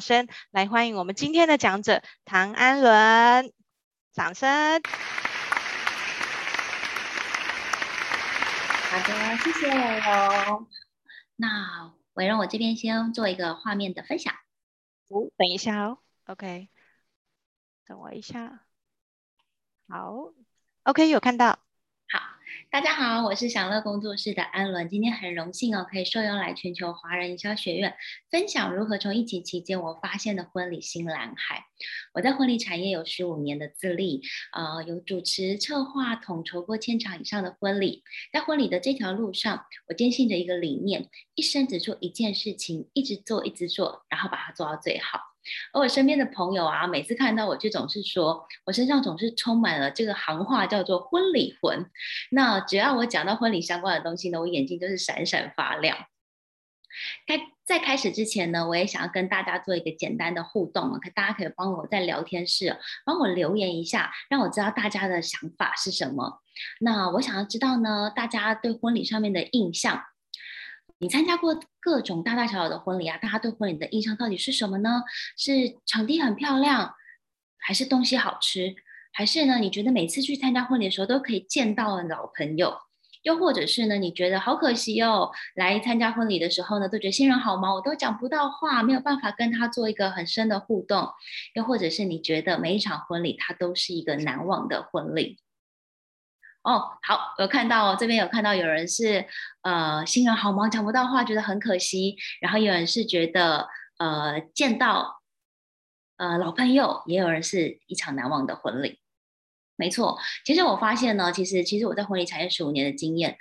声来欢迎我们今天的讲者唐安伦，掌声。好的，谢谢伟荣。那伟荣，我这边先做一个画面的分享。哦，等一下哦，OK，等我一下。好，OK，有看到。好大家好，我是享乐工作室的安伦。今天很荣幸哦，可以受邀来全球华人营销学院分享如何从疫情期间我发现的婚礼新蓝海。我在婚礼产业有十五年的资历，呃，有主持、策划、统筹过千场以上的婚礼。在婚礼的这条路上，我坚信着一个理念：一生只做一件事情，一直做，一直做，然后把它做到最好。而我身边的朋友啊，每次看到我就总是说，我身上总是充满了这个行话叫做“婚礼魂”。那只要我讲到婚礼相关的东西呢，我眼睛就是闪闪发亮。在在开始之前呢，我也想要跟大家做一个简单的互动啊，可大家可以帮我在聊天室帮我留言一下，让我知道大家的想法是什么。那我想要知道呢，大家对婚礼上面的印象。你参加过各种大大小小的婚礼啊，大家对婚礼的印象到底是什么呢？是场地很漂亮，还是东西好吃，还是呢？你觉得每次去参加婚礼的时候都可以见到老朋友，又或者是呢？你觉得好可惜哦，来参加婚礼的时候呢，都觉得新人好忙，我都讲不到话，没有办法跟他做一个很深的互动，又或者是你觉得每一场婚礼它都是一个难忘的婚礼。哦，好，有看到哦，这边有看到有人是，呃，新人好忙，讲不到话，觉得很可惜。然后有人是觉得，呃，见到，呃，老朋友，也有人是一场难忘的婚礼。没错，其实我发现呢，其实其实我在婚礼产业十五年的经验，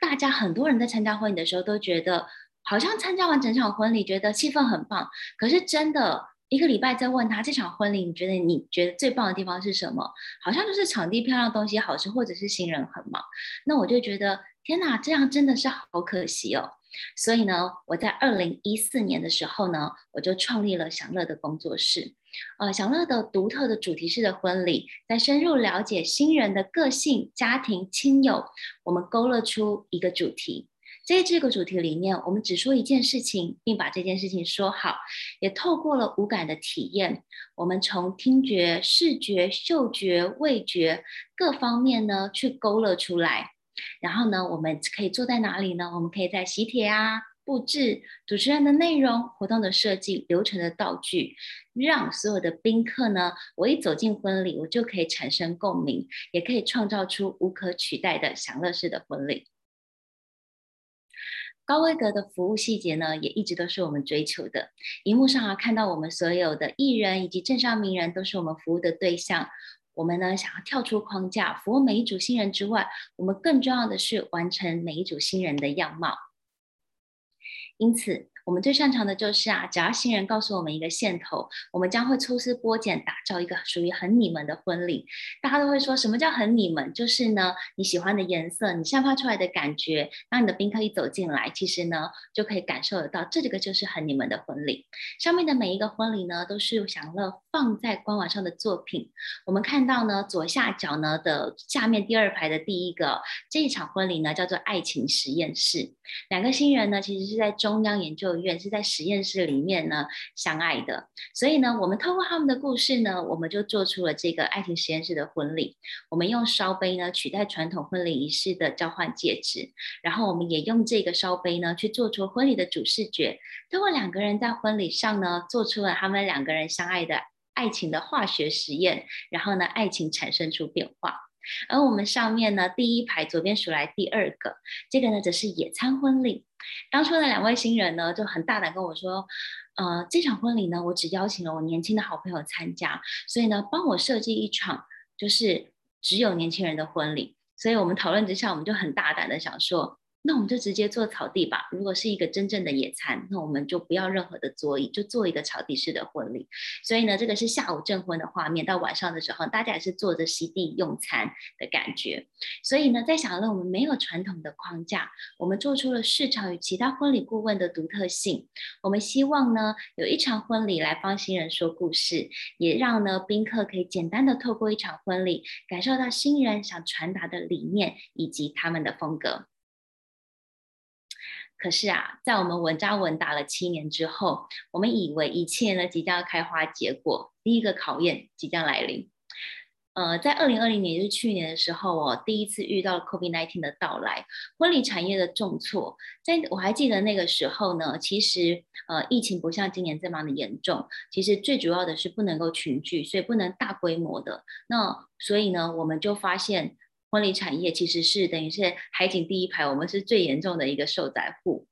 大家很多人在参加婚礼的时候都觉得，好像参加完整场婚礼，觉得气氛很棒，可是真的。一个礼拜再问他这场婚礼，你觉得你觉得最棒的地方是什么？好像就是场地漂亮，东西好吃，或者是新人很忙。那我就觉得天哪，这样真的是好可惜哦。所以呢，我在二零一四年的时候呢，我就创立了享乐的工作室。呃，享乐的独特的主题式的婚礼，在深入了解新人的个性、家庭、亲友，我们勾勒出一个主题。在这个主题里面，我们只说一件事情，并把这件事情说好，也透过了五感的体验，我们从听觉、视觉、嗅觉、味觉各方面呢去勾勒出来。然后呢，我们可以坐在哪里呢？我们可以在喜帖啊、布置、主持人的内容、活动的设计、流程的道具，让所有的宾客呢，我一走进婚礼，我就可以产生共鸣，也可以创造出无可取代的享乐式的婚礼。高规格的服务细节呢，也一直都是我们追求的。荧幕上啊，看到我们所有的艺人以及镇上名人，都是我们服务的对象。我们呢，想要跳出框架，服务每一组新人之外，我们更重要的是完成每一组新人的样貌。因此，我们最擅长的就是啊，只要新人告诉我们一个线头，我们将会抽丝剥茧，打造一个属于很你们的婚礼。大家都会说什么叫很你们？就是呢，你喜欢的颜色，你散发出来的感觉，当你的宾客一走进来，其实呢，就可以感受得到，这个就是很你们的婚礼。上面的每一个婚礼呢，都是享乐放在官网上的作品。我们看到呢，左下角呢的下面第二排的第一个这一场婚礼呢，叫做爱情实验室。两个新人呢，其实是在中央研究院是在实验室里面呢相爱的，所以呢，我们透过他们的故事呢，我们就做出了这个爱情实验室的婚礼。我们用烧杯呢取代传统婚礼仪式的交换戒指，然后我们也用这个烧杯呢去做出婚礼的主视觉。通过两个人在婚礼上呢，做出了他们两个人相爱的爱情的化学实验，然后呢，爱情产生出变化。而我们上面呢，第一排左边数来第二个，这个呢则是野餐婚礼。当初的两位新人呢就很大胆跟我说，呃，这场婚礼呢，我只邀请了我年轻的好朋友参加，所以呢，帮我设计一场就是只有年轻人的婚礼。所以我们讨论之下，我们就很大胆的想说。那我们就直接做草地吧。如果是一个真正的野餐，那我们就不要任何的桌椅，就做一个草地式的婚礼。所以呢，这个是下午证婚的画面，到晚上的时候，大家也是坐着席地用餐的感觉。所以呢，在享乐我们没有传统的框架，我们做出了市场与其他婚礼顾问的独特性。我们希望呢，有一场婚礼来帮新人说故事，也让呢宾客可以简单的透过一场婚礼，感受到新人想传达的理念以及他们的风格。可是啊，在我们稳扎稳打了七年之后，我们以为一切呢即将要开花结果，第一个考验即将来临。呃，在二零二零年，就是去年的时候，我第一次遇到了 COVID-19 的到来，婚礼产业的重挫。在我还记得那个时候呢，其实呃，疫情不像今年这么的严重，其实最主要的是不能够群聚，所以不能大规模的。那所以呢，我们就发现婚礼产业其实是等于是海景第一排，我们是最严重的一个受灾户。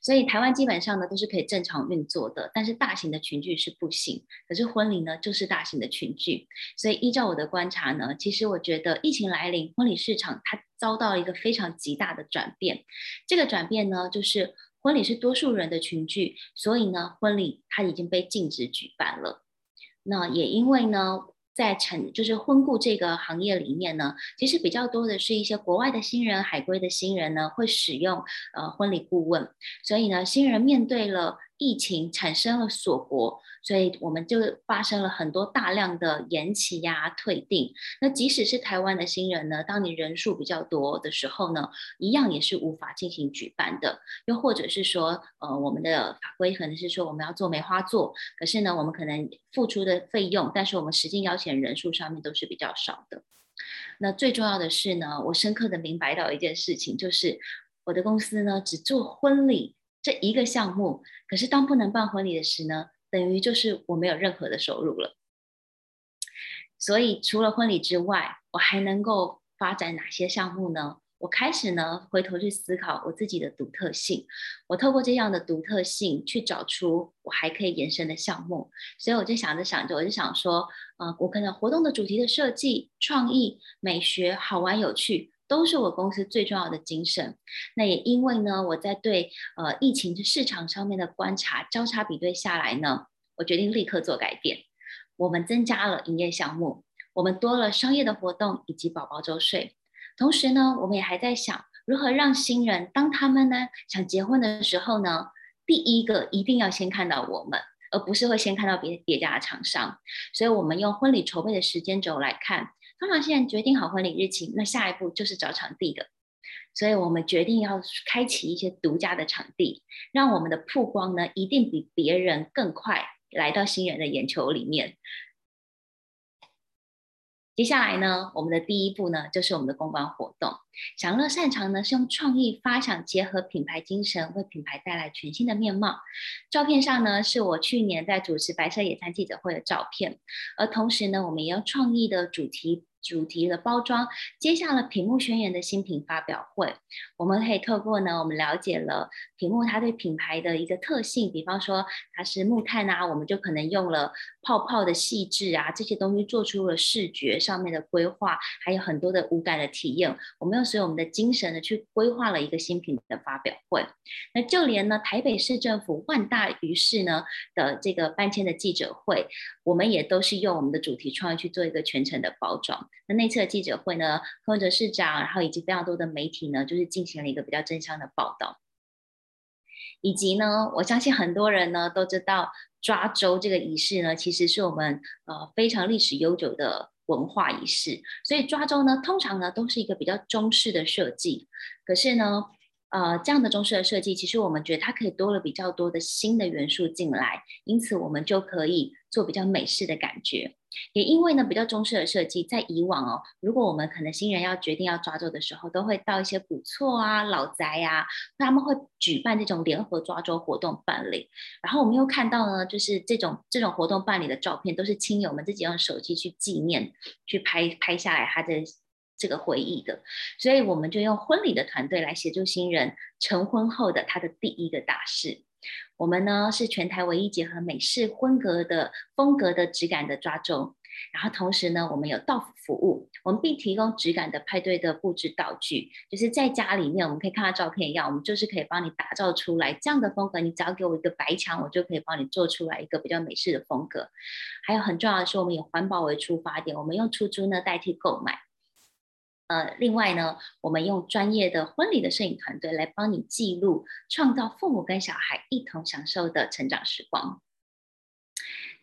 所以台湾基本上呢都是可以正常运作的，但是大型的群聚是不行。可是婚礼呢就是大型的群聚，所以依照我的观察呢，其实我觉得疫情来临，婚礼市场它遭到了一个非常极大的转变。这个转变呢，就是婚礼是多数人的群聚，所以呢婚礼它已经被禁止举办了。那也因为呢。在成就是婚顾这个行业里面呢，其实比较多的是一些国外的新人、海归的新人呢，会使用呃婚礼顾问，所以呢，新人面对了。疫情产生了锁国，所以我们就发生了很多大量的延期呀、退订。那即使是台湾的新人呢，当你人数比较多的时候呢，一样也是无法进行举办的。又或者是说，呃，我们的法规可能是说我们要做梅花座，可是呢，我们可能付出的费用，但是我们实际邀请人数上面都是比较少的。那最重要的是呢，我深刻的明白到一件事情，就是我的公司呢，只做婚礼。这一个项目，可是当不能办婚礼的时呢，等于就是我没有任何的收入了。所以除了婚礼之外，我还能够发展哪些项目呢？我开始呢回头去思考我自己的独特性，我透过这样的独特性去找出我还可以延伸的项目。所以我就想着想着，我就想说，呃，我可能活动的主题的设计、创意、美学、好玩有趣。都是我公司最重要的精神。那也因为呢，我在对呃疫情市场上面的观察交叉比对下来呢，我决定立刻做改变。我们增加了营业项目，我们多了商业的活动以及宝宝周岁。同时呢，我们也还在想如何让新人当他们呢想结婚的时候呢，第一个一定要先看到我们，而不是会先看到别别家的厂商。所以我们用婚礼筹备的时间轴来看。通常现在决定好婚礼日期，那下一步就是找场地的，所以我们决定要开启一些独家的场地，让我们的曝光呢一定比别人更快来到新人的眼球里面。接下来呢，我们的第一步呢，就是我们的公关活动。享乐擅长呢，是用创意发想结合品牌精神，为品牌带来全新的面貌。照片上呢，是我去年在主持白色野餐记者会的照片，而同时呢，我们也用创意的主题。主题的包装，接下了屏幕宣言的新品发表会，我们可以透过呢，我们了解了屏幕它对品牌的一个特性，比方说它是木炭啊，我们就可能用了泡泡的细致啊，这些东西做出了视觉上面的规划，还有很多的无感的体验，我们用所有我们的精神呢去规划了一个新品的发表会。那就连呢台北市政府万大于市呢的这个搬迁的记者会，我们也都是用我们的主题创意去做一个全程的包装。那那次的记者会呢，柯文哲市长，然后以及非常多的媒体呢，就是进行了一个比较真相的报道，以及呢，我相信很多人呢都知道抓周这个仪式呢，其实是我们呃非常历史悠久的文化仪式，所以抓周呢，通常呢都是一个比较中式的设计，可是呢。呃，这样的中式的设计，其实我们觉得它可以多了比较多的新的元素进来，因此我们就可以做比较美式的感觉。也因为呢，比较中式的设计，在以往哦，如果我们可能新人要决定要抓周的时候，都会到一些古厝啊、老宅啊，他们会举办这种联合抓周活动办理。然后我们又看到呢，就是这种这种活动办理的照片，都是亲友们自己用手机去纪念、去拍拍下来他的。这个回忆的，所以我们就用婚礼的团队来协助新人成婚后的他的第一个大事。我们呢是全台唯一结合美式婚格的风格的质感的抓周，然后同时呢，我们有到府服务，我们并提供质感的派对的布置道具，就是在家里面我们可以看到照片一样，我们就是可以帮你打造出来这样的风格。你只要给我一个白墙，我就可以帮你做出来一个比较美式的风格。还有很重要的是，我们以环保为出发点，我们用出租呢代替购买。呃，另外呢，我们用专业的婚礼的摄影团队来帮你记录，创造父母跟小孩一同享受的成长时光。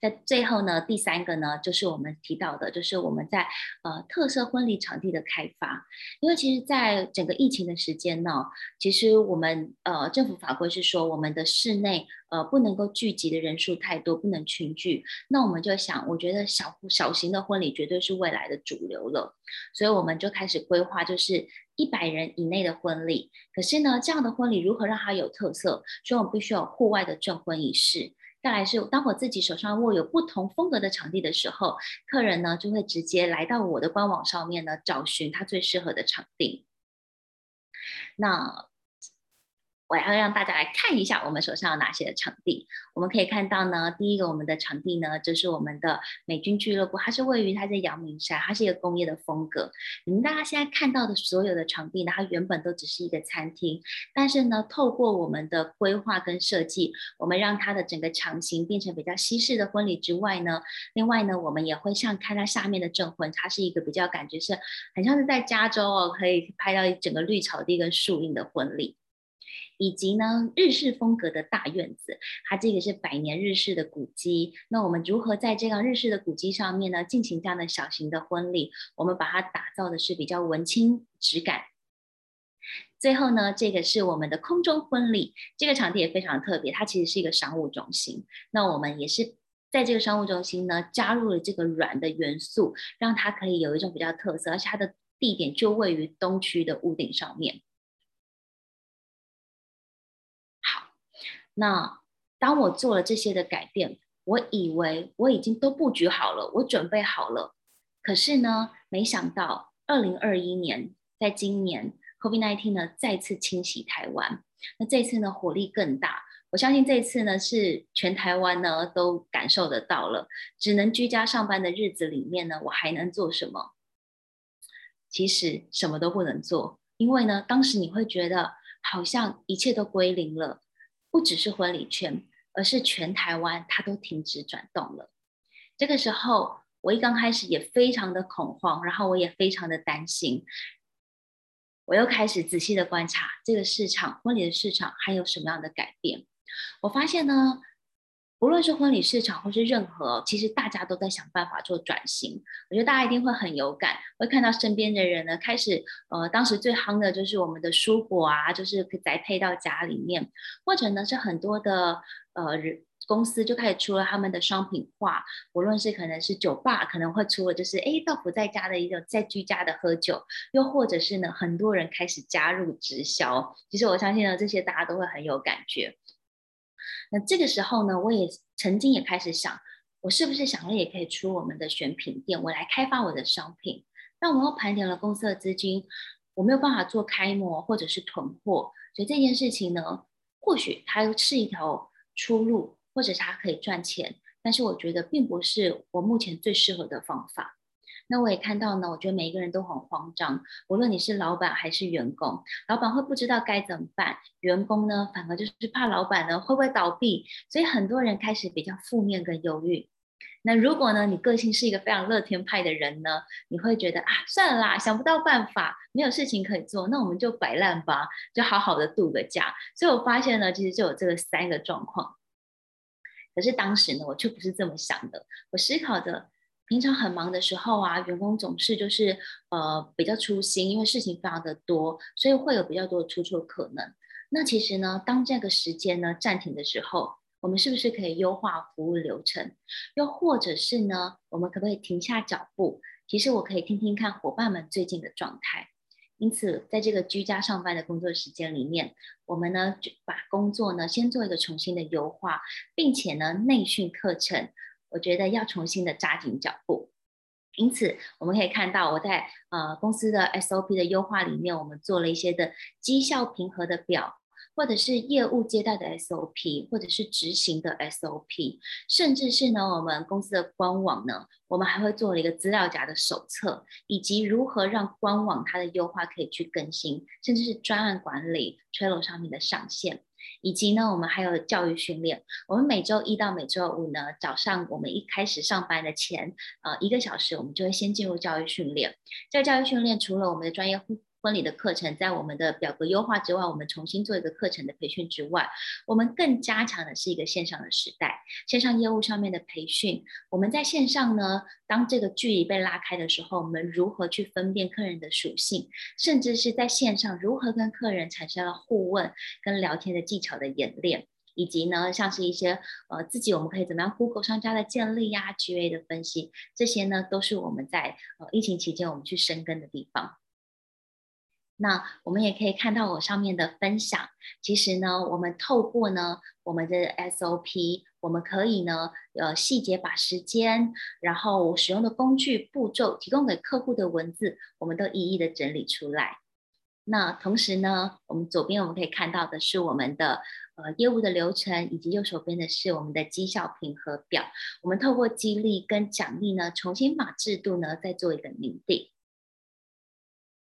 在最后呢，第三个呢，就是我们提到的，就是我们在呃特色婚礼场地的开发。因为其实，在整个疫情的时间呢，其实我们呃政府法规是说，我们的室内呃不能够聚集的人数太多，不能群聚。那我们就想，我觉得小小型的婚礼绝对是未来的主流了，所以我们就开始规划，就是一百人以内的婚礼。可是呢，这样的婚礼如何让它有特色？所以我们必须有户外的证婚仪式。再来是，当我自己手上握有不同风格的场地的时候，客人呢就会直接来到我的官网上面呢，找寻他最适合的场地。那。我要让大家来看一下我们手上有哪些的场地。我们可以看到呢，第一个我们的场地呢，就是我们的美军俱乐部，它是位于它在阳明山，它是一个工业的风格。你们大家现在看到的所有的场地呢，它原本都只是一个餐厅，但是呢，透过我们的规划跟设计，我们让它的整个场型变成比较西式的婚礼之外呢，另外呢，我们也会像看它下面的证婚，它是一个比较感觉是很像是在加州哦，可以拍到一整个绿草地跟树荫的婚礼。以及呢，日式风格的大院子，它这个是百年日式的古迹。那我们如何在这个日式的古迹上面呢，进行这样的小型的婚礼？我们把它打造的是比较文青质感。最后呢，这个是我们的空中婚礼，这个场地也非常特别，它其实是一个商务中心。那我们也是在这个商务中心呢，加入了这个软的元素，让它可以有一种比较特色，而且它的地点就位于东区的屋顶上面。那当我做了这些的改变，我以为我已经都布局好了，我准备好了。可是呢，没想到二零二一年，在今年 COVID-19 呢再次侵袭台湾，那这次呢火力更大。我相信这次呢是全台湾呢都感受得到了，只能居家上班的日子里面呢，我还能做什么？其实什么都不能做，因为呢，当时你会觉得好像一切都归零了。不只是婚礼圈，而是全台湾，它都停止转动了。这个时候，我一刚开始也非常的恐慌，然后我也非常的担心。我又开始仔细的观察这个市场，婚礼的市场还有什么样的改变。我发现呢。无论是婚礼市场或是任何，其实大家都在想办法做转型。我觉得大家一定会很有感，会看到身边的人呢开始，呃，当时最夯的就是我们的蔬果啊，就是宅配到家里面，或者呢是很多的呃公司就开始出了他们的商品化，无论是可能是酒吧可能会出了就是哎到不在家的一种在居家的喝酒，又或者是呢很多人开始加入直销。其实我相信呢这些大家都会很有感觉。那这个时候呢，我也曾经也开始想，我是不是想了也可以出我们的选品店，我来开发我的商品。但我又盘点了公司的资金，我没有办法做开模或者是囤货，所以这件事情呢，或许它是一条出路，或者它可以赚钱，但是我觉得并不是我目前最适合的方法。那我也看到呢，我觉得每一个人都很慌张，无论你是老板还是员工，老板会不知道该怎么办，员工呢反而就是怕老板呢会不会倒闭，所以很多人开始比较负面跟忧郁。那如果呢你个性是一个非常乐天派的人呢，你会觉得啊算了啦，想不到办法，没有事情可以做，那我们就摆烂吧，就好好的度个假。所以我发现呢，其实就有这个三个状况。可是当时呢，我却不是这么想的，我思考着。平常很忙的时候啊，员工总是就是呃比较粗心，因为事情非常的多，所以会有比较多的出错可能。那其实呢，当这个时间呢暂停的时候，我们是不是可以优化服务流程？又或者是呢，我们可不可以停下脚步？其实我可以听听看伙伴们最近的状态。因此，在这个居家上班的工作时间里面，我们呢就把工作呢先做一个重新的优化，并且呢内训课程。我觉得要重新的扎紧脚步，因此我们可以看到，我在呃公司的 SOP 的优化里面，我们做了一些的绩效评核的表，或者是业务接待的 SOP，或者是执行的 SOP，甚至是呢我们公司的官网呢，我们还会做了一个资料夹的手册，以及如何让官网它的优化可以去更新，甚至是专案管理 Trello 上面的上线。以及呢，我们还有教育训练。我们每周一到每周五呢，早上我们一开始上班的前呃一个小时，我们就会先进入教育训练。这个教育训练除了我们的专业婚礼的课程，在我们的表格优化之外，我们重新做一个课程的培训之外，我们更加强的是一个线上的时代，线上业务上面的培训。我们在线上呢，当这个距离被拉开的时候，我们如何去分辨客人的属性，甚至是在线上如何跟客人产生了互问跟聊天的技巧的演练。以及呢，像是一些呃自己我们可以怎么样 Google 商家的建立呀、啊、GA 的分析，这些呢都是我们在呃疫情期间我们去深耕的地方。那我们也可以看到我上面的分享，其实呢，我们透过呢我们的 SOP，我们可以呢呃细节把时间，然后使用的工具步骤提供给客户的文字，我们都一一的整理出来。那同时呢，我们左边我们可以看到的是我们的呃业务的流程，以及右手边的是我们的绩效评核表。我们透过激励跟奖励呢，重新把制度呢再做一个拟定。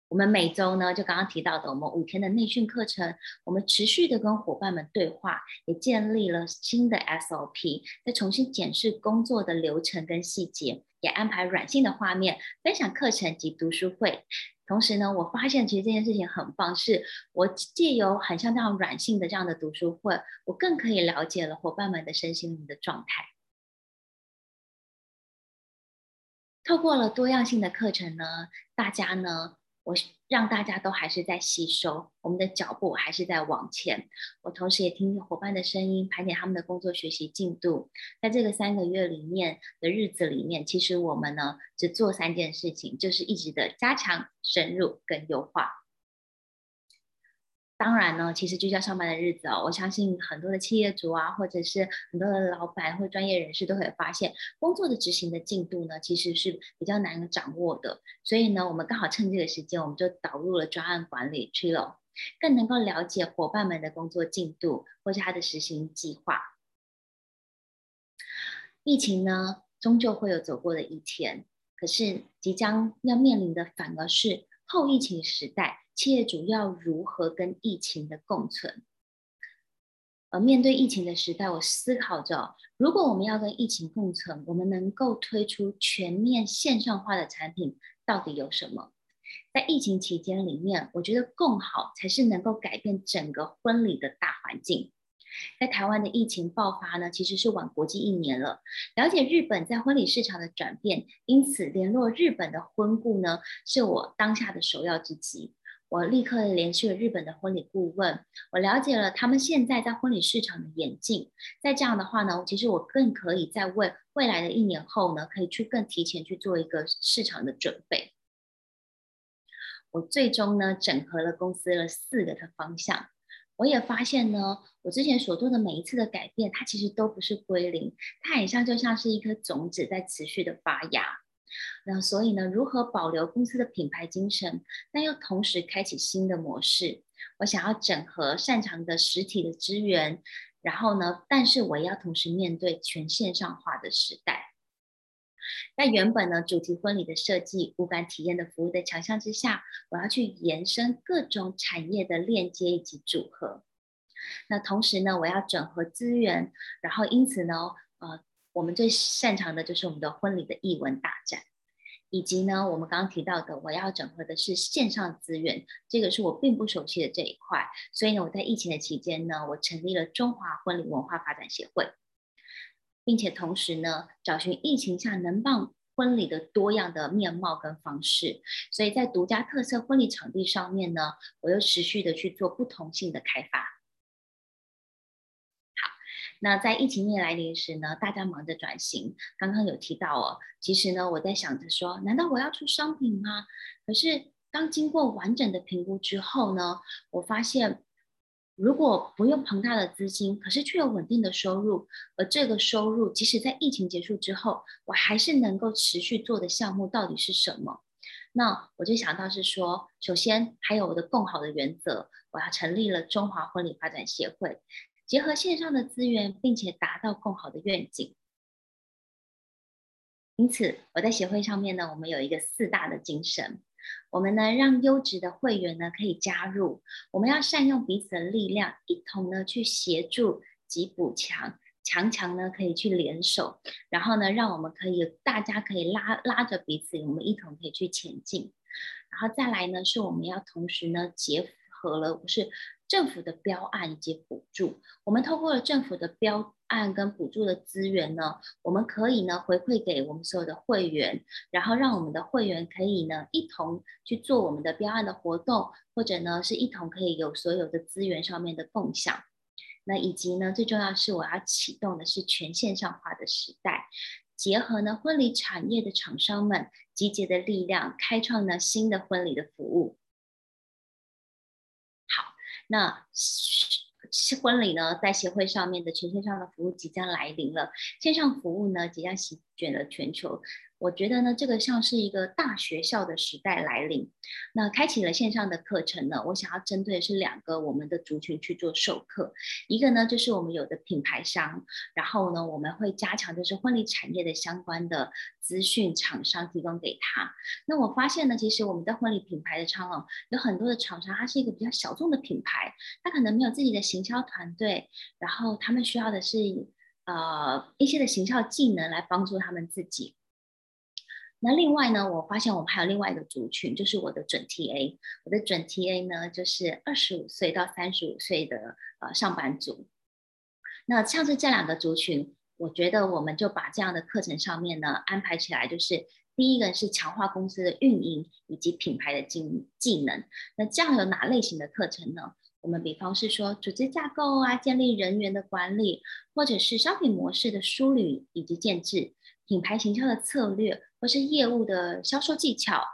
我们每周呢，就刚刚提到的，我们五天的内训课程，我们持续的跟伙伴们对话，也建立了新的 SOP，再重新检视工作的流程跟细节，也安排软性的画面，分享课程及读书会。同时呢，我发现其实这件事情很棒，是我借由很像这样软性的这样的读书会，我更可以了解了伙伴们的身心灵的状态。透过了多样性的课程呢，大家呢。我让大家都还是在吸收，我们的脚步还是在往前。我同时也听听伙伴的声音，盘点他们的工作学习进度。在这个三个月里面的日子里面，其实我们呢只做三件事情，就是一直的加强、深入跟优化。当然呢，其实居家上班的日子哦，我相信很多的企业主啊，或者是很多的老板或专业人士都会发现，工作的执行的进度呢，其实是比较难掌握的。所以呢，我们刚好趁这个时间，我们就导入了专案管理 Trello，更能够了解伙伴们的工作进度或是他的实行计划。疫情呢，终究会有走过的一天，可是即将要面临的反而是后疫情时代。企业主要如何跟疫情的共存？而面对疫情的时代，我思考着，如果我们要跟疫情共存，我们能够推出全面线上化的产品，到底有什么？在疫情期间里面，我觉得共好才是能够改变整个婚礼的大环境。在台湾的疫情爆发呢，其实是晚国际一年了。了解日本在婚礼市场的转变，因此联络日本的婚顾呢，是我当下的首要之急。我立刻联系了日本的婚礼顾问，我了解了他们现在在婚礼市场的演进。在这样的话呢，其实我更可以在为未来的一年后呢，可以去更提前去做一个市场的准备。我最终呢，整合了公司的四个的方向。我也发现呢，我之前所做的每一次的改变，它其实都不是归零，它很像就像是一颗种子在持续的发芽。那所以呢，如何保留公司的品牌精神，但又同时开启新的模式？我想要整合擅长的实体的资源，然后呢，但是我也要同时面对全线上化的时代。在原本呢，主题婚礼的设计、无感体验的服务的强项之下，我要去延伸各种产业的链接以及组合。那同时呢，我要整合资源，然后因此呢，呃。我们最擅长的就是我们的婚礼的艺文大战，以及呢，我们刚刚提到的，我要整合的是线上资源，这个是我并不熟悉的这一块。所以呢，我在疫情的期间呢，我成立了中华婚礼文化发展协会，并且同时呢，找寻疫情下能办婚礼的多样的面貌跟方式。所以在独家特色婚礼场地上面呢，我又持续的去做不同性的开发。那在疫情面来临时呢，大家忙着转型。刚刚有提到哦，其实呢，我在想着说，难道我要出商品吗？可是当经过完整的评估之后呢，我发现，如果不用庞大的资金，可是却有稳定的收入，而这个收入即使在疫情结束之后，我还是能够持续做的项目到底是什么？那我就想到是说，首先还有我的更好的原则，我要成立了中华婚礼发展协会。结合线上的资源，并且达到更好的愿景。因此，我在协会上面呢，我们有一个四大的精神。我们呢，让优质的会员呢可以加入。我们要善用彼此的力量，一同呢去协助及补强，强强呢可以去联手，然后呢，让我们可以大家可以拉拉着彼此，我们一同可以去前进。然后再来呢，是我们要同时呢结合了不是政府的标案以及补助，我们透过了政府的标案跟补助的资源呢，我们可以呢回馈给我们所有的会员，然后让我们的会员可以呢一同去做我们的标案的活动，或者呢是一同可以有所有的资源上面的共享。那以及呢，最重要是我要启动的是全线上化的时代，结合呢婚礼产业的厂商们集结的力量，开创呢新的婚礼的服务。好，那婚礼呢在协会上面的全线上的服务即将来临了，线上服务呢即将席卷了全球。我觉得呢，这个像是一个大学校的时代来临。那开启了线上的课程呢，我想要针对的是两个我们的族群去做授课。一个呢，就是我们有的品牌商，然后呢，我们会加强就是婚礼产业的相关的资讯厂商提供给他。那我发现呢，其实我们的婚礼品牌的厂哦，有很多的厂商，它是一个比较小众的品牌，他可能没有自己的行销团队，然后他们需要的是呃一些的行销技能来帮助他们自己。那另外呢，我发现我们还有另外一个族群，就是我的准 TA。我的准 TA 呢，就是二十五岁到三十五岁的呃上班族。那像是这两个族群，我觉得我们就把这样的课程上面呢安排起来，就是第一个是强化公司的运营以及品牌的技技能。那这样有哪类型的课程呢？我们比方是说组织架构啊，建立人员的管理，或者是商品模式的梳理以及建制。品牌行销的策略，或是业务的销售技巧，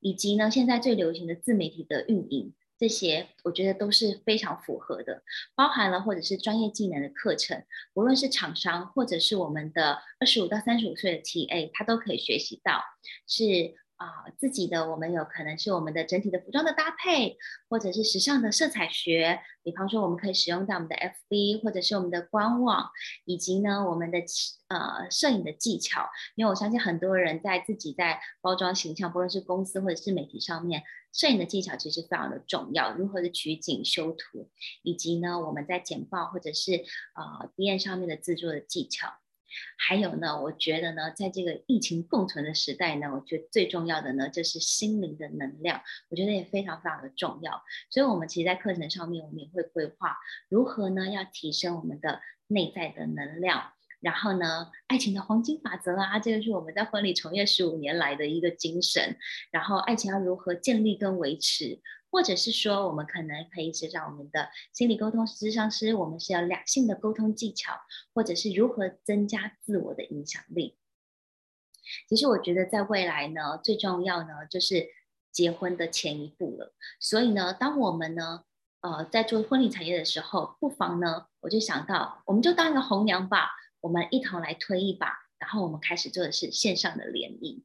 以及呢，现在最流行的自媒体的运营，这些我觉得都是非常符合的，包含了或者是专业技能的课程，无论是厂商或者是我们的二十五到三十五岁的 TA，他都可以学习到，是。啊，自己的我们有可能是我们的整体的服装的搭配，或者是时尚的色彩学。比方说，我们可以使用到我们的 FB，或者是我们的官网，以及呢我们的呃摄影的技巧。因为我相信很多人在自己在包装形象，不论是公司或者是媒体上面，摄影的技巧其实非常的重要。如何的取景、修图，以及呢我们在简报或者是呃 DM 上面的制作的技巧。还有呢，我觉得呢，在这个疫情共存的时代呢，我觉得最重要的呢，就是心灵的能量，我觉得也非常非常的重要。所以，我们其实，在课程上面，我们也会规划如何呢，要提升我们的内在的能量。然后呢，爱情的黄金法则啊，这个是我们在婚礼从业十五年来的一个精神。然后，爱情要如何建立跟维持？或者是说，我们可能可以知道我们的心理沟通咨商师，我们是要两性的沟通技巧，或者是如何增加自我的影响力。其实我觉得，在未来呢，最重要呢，就是结婚的前一步了。所以呢，当我们呢，呃，在做婚礼产业的时候，不妨呢，我就想到，我们就当一个红娘吧，我们一同来推一把，然后我们开始做的是线上的联谊。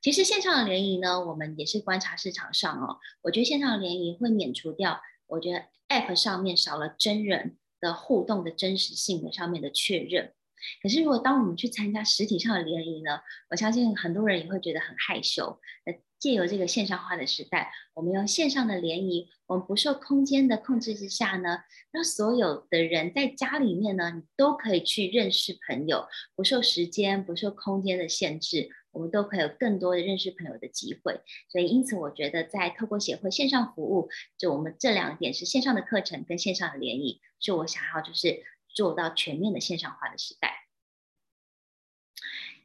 其实线上的联谊呢，我们也是观察市场上哦。我觉得线上的联谊会免除掉，我觉得 App 上面少了真人的互动的真实性的上面的确认。可是如果当我们去参加实体上的联谊呢，我相信很多人也会觉得很害羞。那借由这个线上化的时代，我们用线上的联谊，我们不受空间的控制之下呢，让所有的人在家里面呢，你都可以去认识朋友，不受时间、不受空间的限制。我们都可以有更多的认识朋友的机会，所以因此我觉得在透过协会线上服务，就我们这两点是线上的课程跟线上的联谊，是我想要就是做到全面的线上化的时代，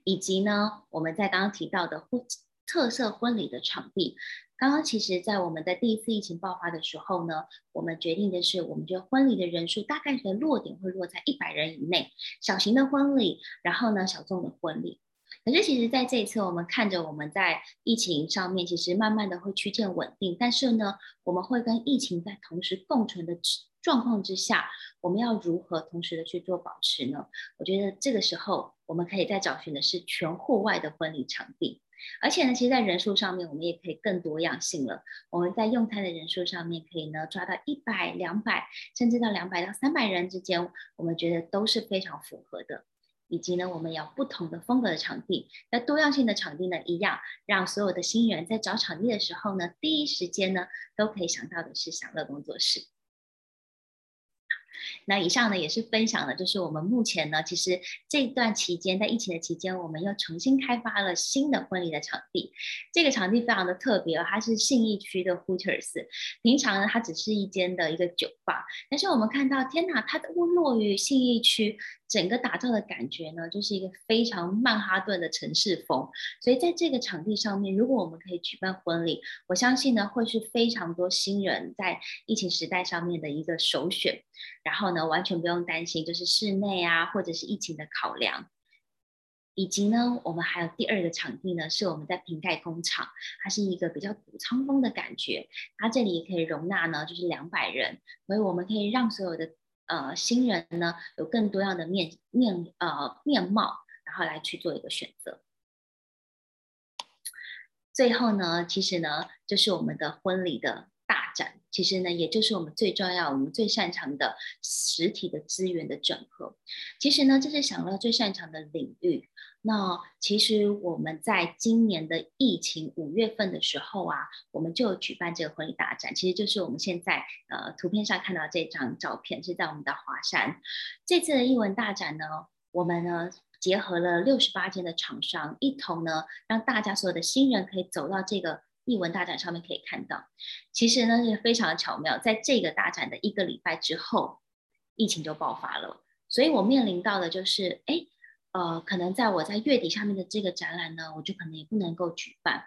以及呢，我们在刚刚提到的婚特色婚礼的场地，刚刚其实在我们的第一次疫情爆发的时候呢，我们决定的是，我们觉得婚礼的人数大概的落点会落在一百人以内，小型的婚礼，然后呢，小众的婚礼。可是，其实在这一次，我们看着我们在疫情上面，其实慢慢的会趋近稳定。但是呢，我们会跟疫情在同时共存的状况之下，我们要如何同时的去做保持呢？我觉得这个时候，我们可以再找寻的是全户外的婚礼场地。而且呢，其实，在人数上面，我们也可以更多样性了。我们在用餐的人数上面，可以呢抓到一百、两百，甚至到两百到三百人之间，我们觉得都是非常符合的。以及呢，我们有不同的风格的场地，那多样性的场地呢，一样让所有的新人在找场地的时候呢，第一时间呢，都可以想到的是享乐工作室。那以上呢也是分享了，就是我们目前呢，其实这段期间在疫情的期间，我们又重新开发了新的婚礼的场地。这个场地非常的特别，它是信义区的 Hooters。平常呢，它只是一间的一个酒吧，但是我们看到，天哪，它都落于信义区。整个打造的感觉呢，就是一个非常曼哈顿的城市风。所以在这个场地上面，如果我们可以举办婚礼，我相信呢，会是非常多新人在疫情时代上面的一个首选。然后呢，完全不用担心就是室内啊，或者是疫情的考量。以及呢，我们还有第二个场地呢，是我们在瓶盖工厂，它是一个比较古仓风的感觉。它这里也可以容纳呢，就是两百人，所以我们可以让所有的。呃，新人呢，有更多样的面面呃面貌，然后来去做一个选择。最后呢，其实呢，就是我们的婚礼的大展，其实呢，也就是我们最重要、我们最擅长的实体的资源的整合。其实呢，这是享乐最擅长的领域。那其实我们在今年的疫情五月份的时候啊，我们就举办这个婚礼大展，其实就是我们现在呃图片上看到这张照片，是在我们的华山。这次的艺文大展呢，我们呢结合了六十八间的厂商，一同呢让大家所有的新人可以走到这个艺文大展上面可以看到。其实呢是非常的巧妙，在这个大展的一个礼拜之后，疫情就爆发了，所以我面临到的就是哎。呃，可能在我在月底下面的这个展览呢，我就可能也不能够举办。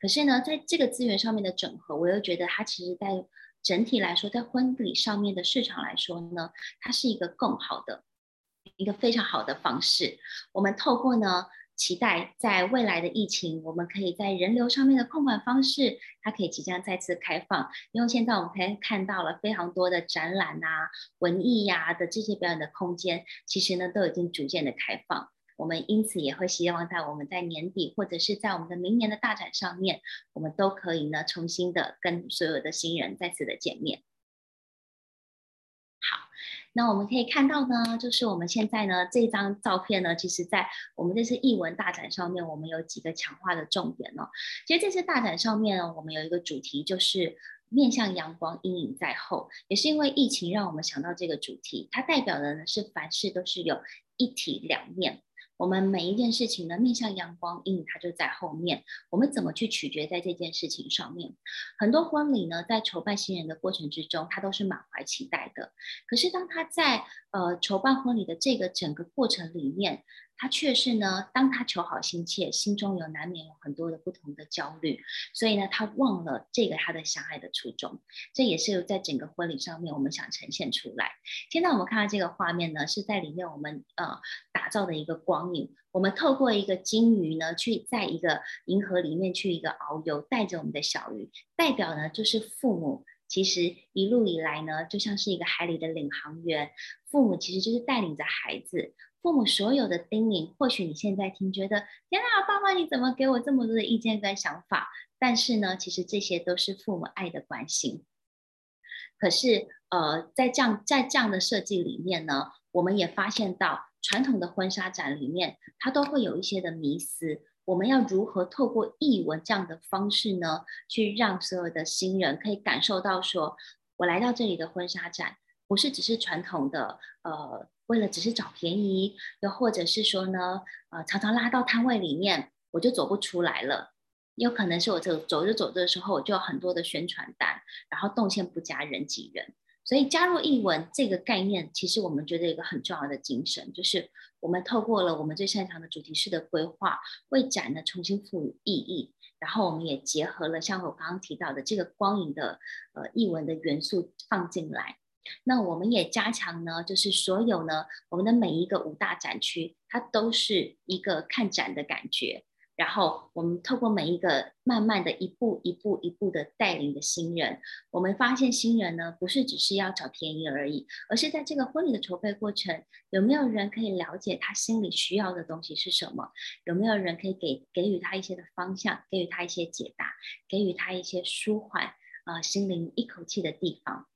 可是呢，在这个资源上面的整合，我又觉得它其实在整体来说，在婚礼上面的市场来说呢，它是一个更好的一个非常好的方式。我们透过呢，期待在未来的疫情，我们可以在人流上面的控管方式，它可以即将再次开放。因为现在我们可以看到了非常多的展览啊、文艺呀、的这些表演的空间，其实呢都已经逐渐的开放。我们因此也会希望在我们在年底或者是在我们的明年的大展上面，我们都可以呢重新的跟所有的新人再次的见面。那我们可以看到呢，就是我们现在呢这张照片呢，其实在我们这次艺文大展上面，我们有几个强化的重点哦。其实这次大展上面呢，我们有一个主题就是面向阳光，阴影在后，也是因为疫情让我们想到这个主题，它代表的呢是凡事都是有一体两面。我们每一件事情呢，面向阳光，阴影它就在后面。我们怎么去取决在这件事情上面？很多婚礼呢，在筹办新人的过程之中，他都是满怀期待的。可是当他在呃筹办婚礼的这个整个过程里面，他却是呢，当他求好心切，心中有难免有很多的不同的焦虑，所以呢，他忘了这个他的相爱的初衷。这也是在整个婚礼上面我们想呈现出来。现在我们看到这个画面呢，是在里面我们呃打造的一个光影。我们透过一个金鱼呢，去在一个银河里面去一个遨游，带着我们的小鱼，代表呢就是父母。其实一路以来呢，就像是一个海里的领航员，父母其实就是带领着孩子。父母所有的叮咛，或许你现在听觉得，天哪，爸爸你怎么给我这么多的意见跟想法？但是呢，其实这些都是父母爱的关心。可是，呃，在这样在这样的设计里面呢，我们也发现到传统的婚纱展里面，它都会有一些的迷思。我们要如何透过译文这样的方式呢，去让所有的新人可以感受到说，我来到这里的婚纱展，不是只是传统的，呃。为了只是找便宜，又或者是说呢，呃，常常拉到摊位里面，我就走不出来了。有可能是我走走着走着的时候，我就有很多的宣传单，然后动线不佳，人挤人。所以加入译文这个概念，其实我们觉得一个很重要的精神，就是我们透过了我们最擅长的主题式的规划，为展呢重新赋予意义。然后我们也结合了像我刚刚提到的这个光影的呃译文的元素放进来。那我们也加强呢，就是所有呢，我们的每一个五大展区，它都是一个看展的感觉。然后我们透过每一个慢慢的一步一步一步的带领的新人，我们发现新人呢，不是只是要找便宜而已，而是在这个婚礼的筹备过程，有没有人可以了解他心里需要的东西是什么？有没有人可以给给予他一些的方向，给予他一些解答，给予他一些舒缓啊、心灵一口气的地方？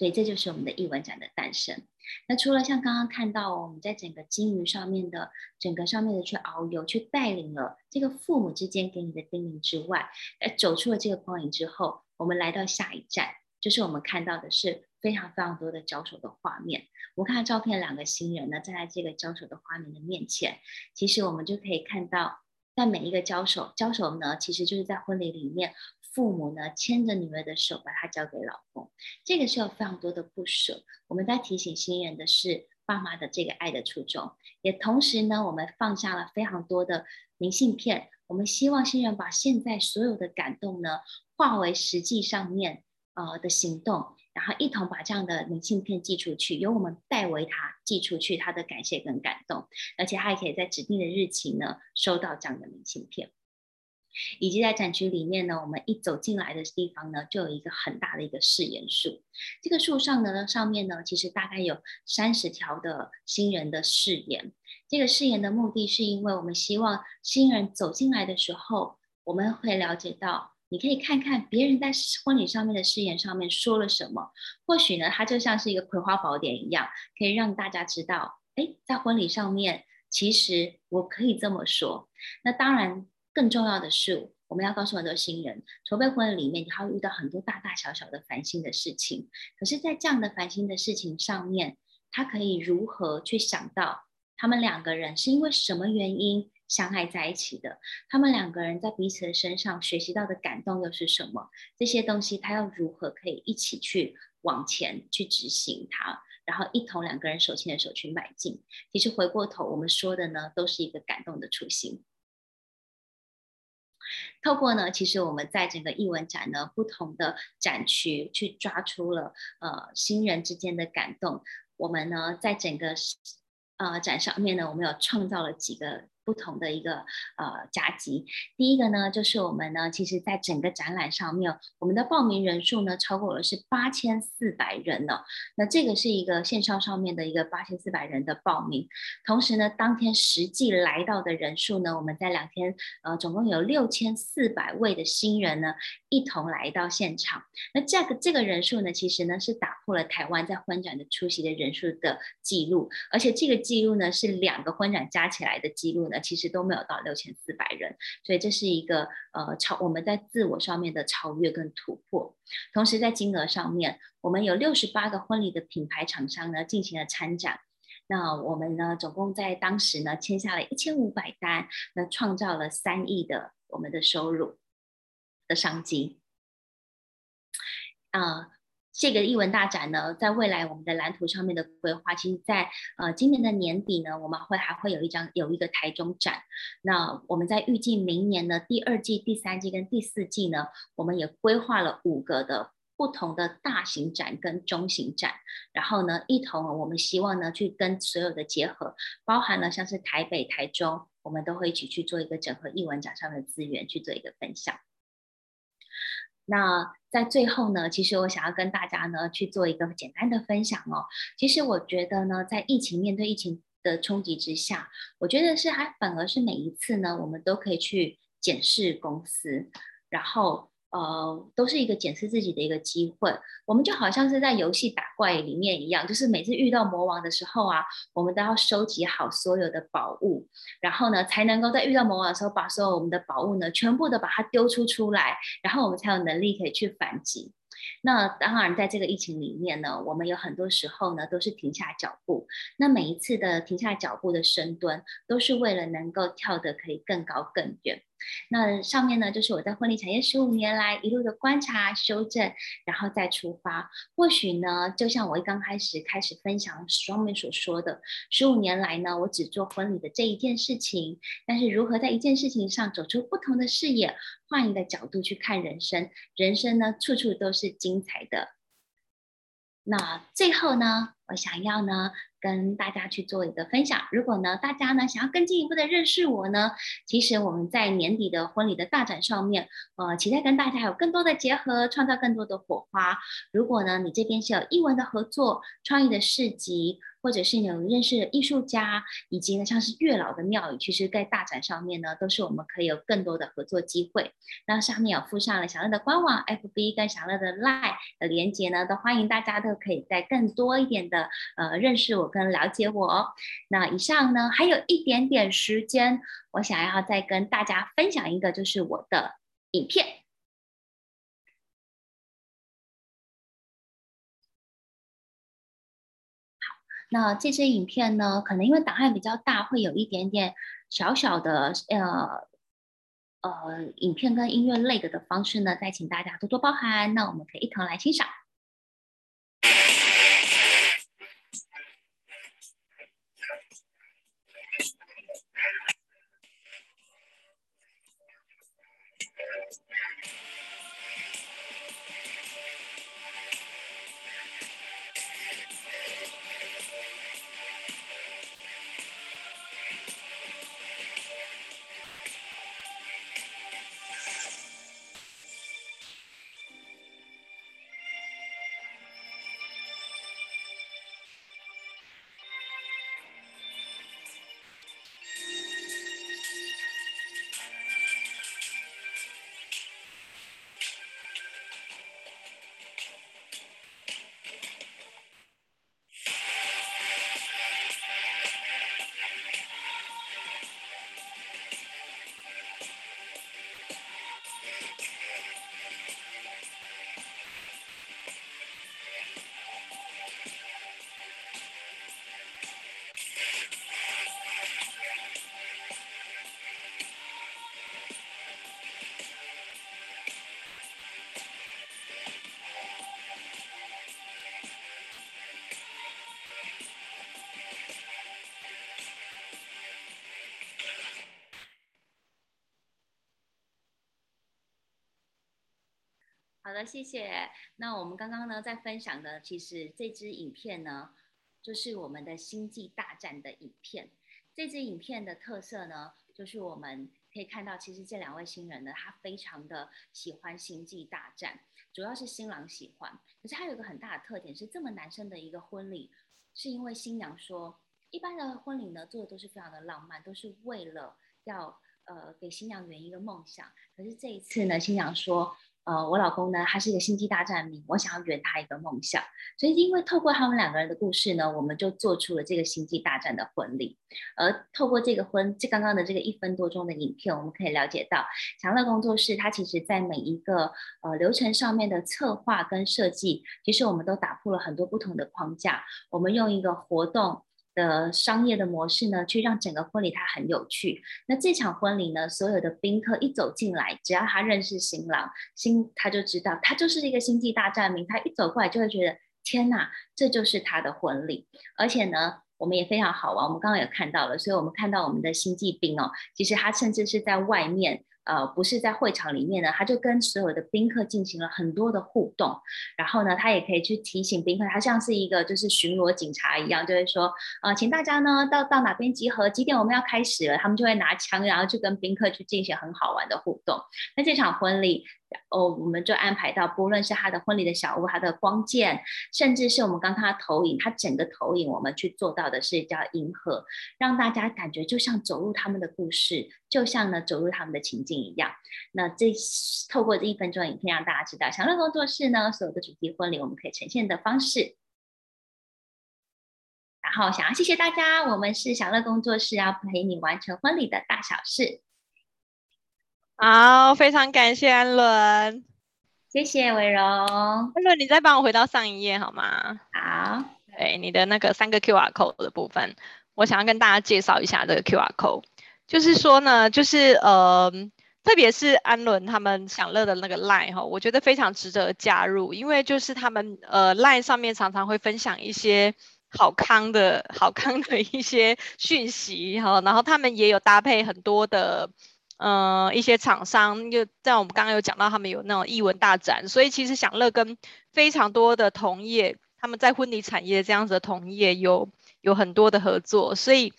所以这就是我们的艺文展的诞生。那除了像刚刚看到我们在整个金鱼上面的整个上面的去遨游，去带领了这个父母之间给你的叮咛之外，呃，走出了这个光影之后，我们来到下一站，就是我们看到的是非常非常多的交手的画面。我们看到照片，两个新人呢站在这个交手的画面的面前，其实我们就可以看到，在每一个交手，交手呢其实就是在婚礼里面，父母呢牵着女儿的手，把她交给老公，这个是有非常多的不舍。我们在提醒新人的是爸妈的这个爱的初衷，也同时呢，我们放下了非常多的明信片，我们希望新人把现在所有的感动呢化为实际上面呃的行动。然后一同把这样的明信片寄出去，由我们代为他寄出去他的感谢跟感动，而且他还可以在指定的日期呢收到这样的明信片。以及在展区里面呢，我们一走进来的地方呢，就有一个很大的一个誓言树。这个树上呢，上面呢，其实大概有三十条的新人的誓言。这个誓言的目的是因为我们希望新人走进来的时候，我们会了解到。你可以看看别人在婚礼上面的誓言上面说了什么，或许呢，它就像是一个葵花宝典一样，可以让大家知道，哎，在婚礼上面，其实我可以这么说。那当然，更重要的是，我们要告诉很多新人，筹备婚礼里面，你还会遇到很多大大小小的烦心的事情。可是，在这样的烦心的事情上面，他可以如何去想到，他们两个人是因为什么原因相爱在一起的，他们两个人在彼此的身上学习到的感动又是什么？这些东西他要如何可以一起去往前去执行它，然后一同两个人手牵着手去迈进。其实回过头我们说的呢，都是一个感动的初心。透过呢，其实我们在整个艺文展呢，不同的展区去抓出了呃新人之间的感动。我们呢在整个呃展上面呢，我们有创造了几个。不同的一个呃加急，第一个呢，就是我们呢，其实在整个展览上面，我们的报名人数呢，超过了是八千四百人呢。那这个是一个线上上面的一个八千四百人的报名，同时呢，当天实际来到的人数呢，我们在两天呃，总共有六千四百位的新人呢，一同来到现场。那这个这个人数呢，其实呢是打破了台湾在婚展的出席的人数的记录，而且这个记录呢是两个婚展加起来的记录呢。其实都没有到六千四百人，所以这是一个呃超我们在自我上面的超越跟突破。同时在金额上面，我们有六十八个婚礼的品牌厂商呢进行了参展。那我们呢总共在当时呢签下了一千五百单，那创造了三亿的我们的收入的商机。啊、这个艺文大展呢，在未来我们的蓝图上面的规划，其实在呃今年的年底呢，我们会还会有一张有一个台中展。那我们在预计明年的第二季、第三季跟第四季呢，我们也规划了五个的不同的大型展跟中型展，然后呢，一同我们希望呢去跟所有的结合，包含了像是台北、台中，我们都会一起去做一个整合艺文展上的资源去做一个分享。那在最后呢，其实我想要跟大家呢去做一个简单的分享哦。其实我觉得呢，在疫情面对疫情的冲击之下，我觉得是还反而是每一次呢，我们都可以去检视公司，然后。呃，都是一个检视自己的一个机会。我们就好像是在游戏打怪里面一样，就是每次遇到魔王的时候啊，我们都要收集好所有的宝物，然后呢，才能够在遇到魔王的时候，把所有我们的宝物呢，全部的把它丢出出来，然后我们才有能力可以去反击。那当然，在这个疫情里面呢，我们有很多时候呢，都是停下脚步。那每一次的停下脚步的深蹲，都是为了能够跳得可以更高更远。那上面呢，就是我在婚礼产业十五年来一路的观察、修正，然后再出发。或许呢，就像我一刚开始开始分享双面所说的，十五年来呢，我只做婚礼的这一件事情，但是如何在一件事情上走出不同的视野，换一个角度去看人生，人生呢，处处都是精彩的。那最后呢，我想要呢。跟大家去做一个分享。如果呢，大家呢想要更进一步的认识我呢，其实我们在年底的婚礼的大展上面，呃，期待跟大家有更多的结合，创造更多的火花。如果呢，你这边是有艺文的合作、创意的市集。或者是你有认识的艺术家，以及呢，像是月老的庙宇，其实，在大展上面呢，都是我们可以有更多的合作机会。那上面有附上了小乐的官网、FB 跟小乐的 Line 的连接呢，都欢迎大家都可以在更多一点的呃认识我跟了解我。那以上呢，还有一点点时间，我想要再跟大家分享一个，就是我的影片。那这支影片呢，可能因为档案比较大，会有一点点小小的呃呃影片跟音乐类的的方式呢，再请大家多多包涵。那我们可以一同来欣赏。好的，谢谢。那我们刚刚呢，在分享的，其实这支影片呢，就是我们的星际大战的影片。这支影片的特色呢，就是我们可以看到，其实这两位新人呢，他非常的喜欢星际大战，主要是新郎喜欢。可是他有一个很大的特点，是这么男生的一个婚礼，是因为新娘说，一般的婚礼呢，做的都是非常的浪漫，都是为了要呃给新娘圆一个梦想。可是这一次呢，新娘说。呃，我老公呢，他是一个星际大战迷，我想要圆他一个梦想，所以因为透过他们两个人的故事呢，我们就做出了这个星际大战的婚礼。而透过这个婚，这刚刚的这个一分多钟的影片，我们可以了解到，祥乐工作室它其实在每一个呃流程上面的策划跟设计，其实我们都打破了很多不同的框架，我们用一个活动。的商业的模式呢，去让整个婚礼它很有趣。那这场婚礼呢，所有的宾客一走进来，只要他认识新郎，新他就知道他就是一个星际大战迷。他一走过来就会觉得天哪，这就是他的婚礼。而且呢，我们也非常好玩，我们刚刚也看到了，所以我们看到我们的星际兵哦，其实他甚至是在外面。呃，不是在会场里面呢，他就跟所有的宾客进行了很多的互动，然后呢，他也可以去提醒宾客，他像是一个就是巡逻警察一样，就会说，呃，请大家呢到到哪边集合，几点我们要开始了，他们就会拿枪，然后去跟宾客去进行很好玩的互动。那这场婚礼。哦，我们就安排到，不论是他的婚礼的小屋，他的光剑，甚至是我们刚刚他投影，他整个投影，我们去做到的是叫银河，让大家感觉就像走入他们的故事，就像呢走入他们的情境一样。那这透过这一分钟影片，让大家知道祥乐工作室呢所有的主题婚礼，我们可以呈现的方式。然后想要谢谢大家，我们是祥乐工作室，要陪你完成婚礼的大小事。好，非常感谢安伦，谢谢伟荣。安伦，你再帮我回到上一页好吗？好，对，你的那个三个 QR code 的部分，我想要跟大家介绍一下这个 QR code。就是说呢，就是呃，特别是安伦他们享乐的那个 Line 哈，我觉得非常值得加入，因为就是他们呃 Line 上面常常会分享一些好康的好康的一些讯息哈，然后他们也有搭配很多的。嗯、一些厂商又在我们刚刚有讲到，他们有那种艺文大展，所以其实享乐跟非常多的同业，他们在婚礼产业这样子的同业有有很多的合作，所以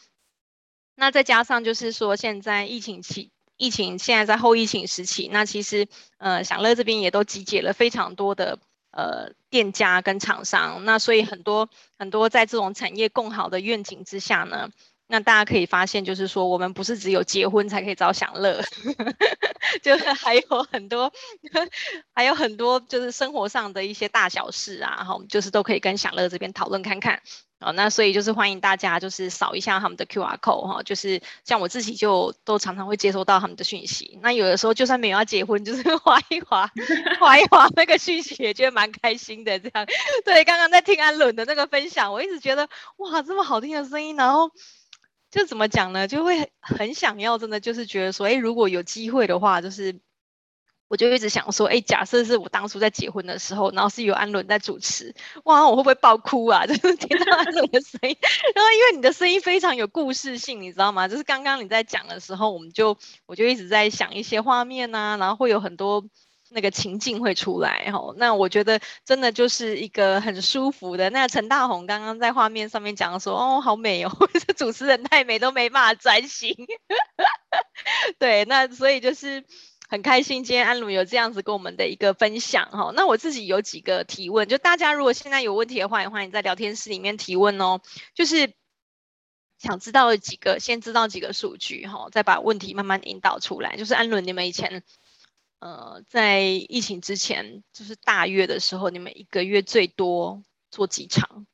那再加上就是说现在疫情期，疫情现在在后疫情时期，那其实呃享乐这边也都集结了非常多的呃店家跟厂商，那所以很多很多在这种产业共好的愿景之下呢。那大家可以发现，就是说，我们不是只有结婚才可以找享乐，就是还有很多，还有很多就是生活上的一些大小事啊，哈，就是都可以跟享乐这边讨论看看。哦，那所以就是欢迎大家就是扫一下他们的 QR code 哈，就是像我自己就都常常会接收到他们的讯息。那有的时候就算没有要结婚，就是划一划，划一划那个讯息也觉得蛮开心的。这样，对，刚刚在听安伦的那个分享，我一直觉得哇，这么好听的声音，然后就怎么讲呢？就会很想要，真的就是觉得说，哎，如果有机会的话，就是。我就一直想说，哎，假设是我当初在结婚的时候，然后是由安伦在主持，哇，我会不会爆哭啊？就是听到安伦的声音，然后因为你的声音非常有故事性，你知道吗？就是刚刚你在讲的时候，我们就我就一直在想一些画面啊，然后会有很多那个情境会出来，哈，那我觉得真的就是一个很舒服的。那陈大红刚刚在画面上面讲说，哦，好美哦，这主持人太美都没办法专心，对，那所以就是。很开心，今天安伦有这样子跟我们的一个分享哈。那我自己有几个提问，就大家如果现在有问题的话，也欢迎在聊天室里面提问哦。就是想知道几个，先知道几个数据哈，再把问题慢慢引导出来。就是安伦，你们以前呃在疫情之前，就是大月的时候，你们一个月最多做几场？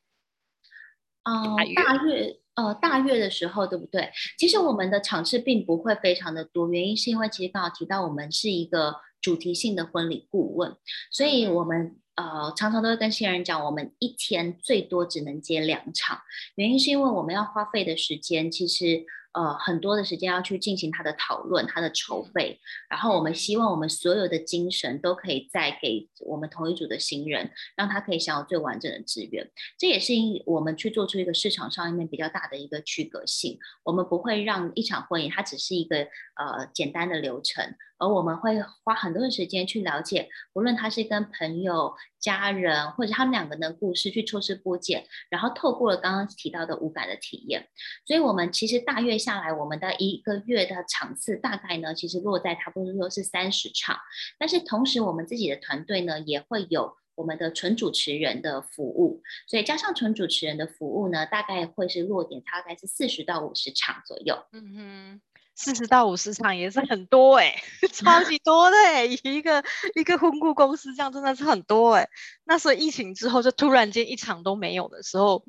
哦，大月。呃，大月的时候，对不对？其实我们的场次并不会非常的多，原因是因为其实刚好提到我们是一个主题性的婚礼顾问，所以我们呃常常都会跟新人讲，我们一天最多只能接两场，原因是因为我们要花费的时间其实。呃，很多的时间要去进行他的讨论、他的筹备，然后我们希望我们所有的精神都可以再给我们同一组的新人，让他可以享有最完整的资源。这也是因我们去做出一个市场上面比较大的一个区隔性。我们不会让一场婚礼它只是一个呃简单的流程。而我们会花很多的时间去了解，无论他是跟朋友、家人，或者他们两个人的故事，去抽丝剥茧，然后透过了刚刚提到的五感的体验。所以，我们其实大约下来，我们的一个月的场次大概呢，其实落在差不多是三十场。但是同时，我们自己的团队呢，也会有我们的纯主持人的服务，所以加上纯主持人的服务呢，大概会是落点，大概是四十到五十场左右。嗯哼。四十到五十场也是很多哎、超级多的哎、一个一个婚顾公司这样真的是很多哎、那所以疫情之后就突然间一场都没有的时候，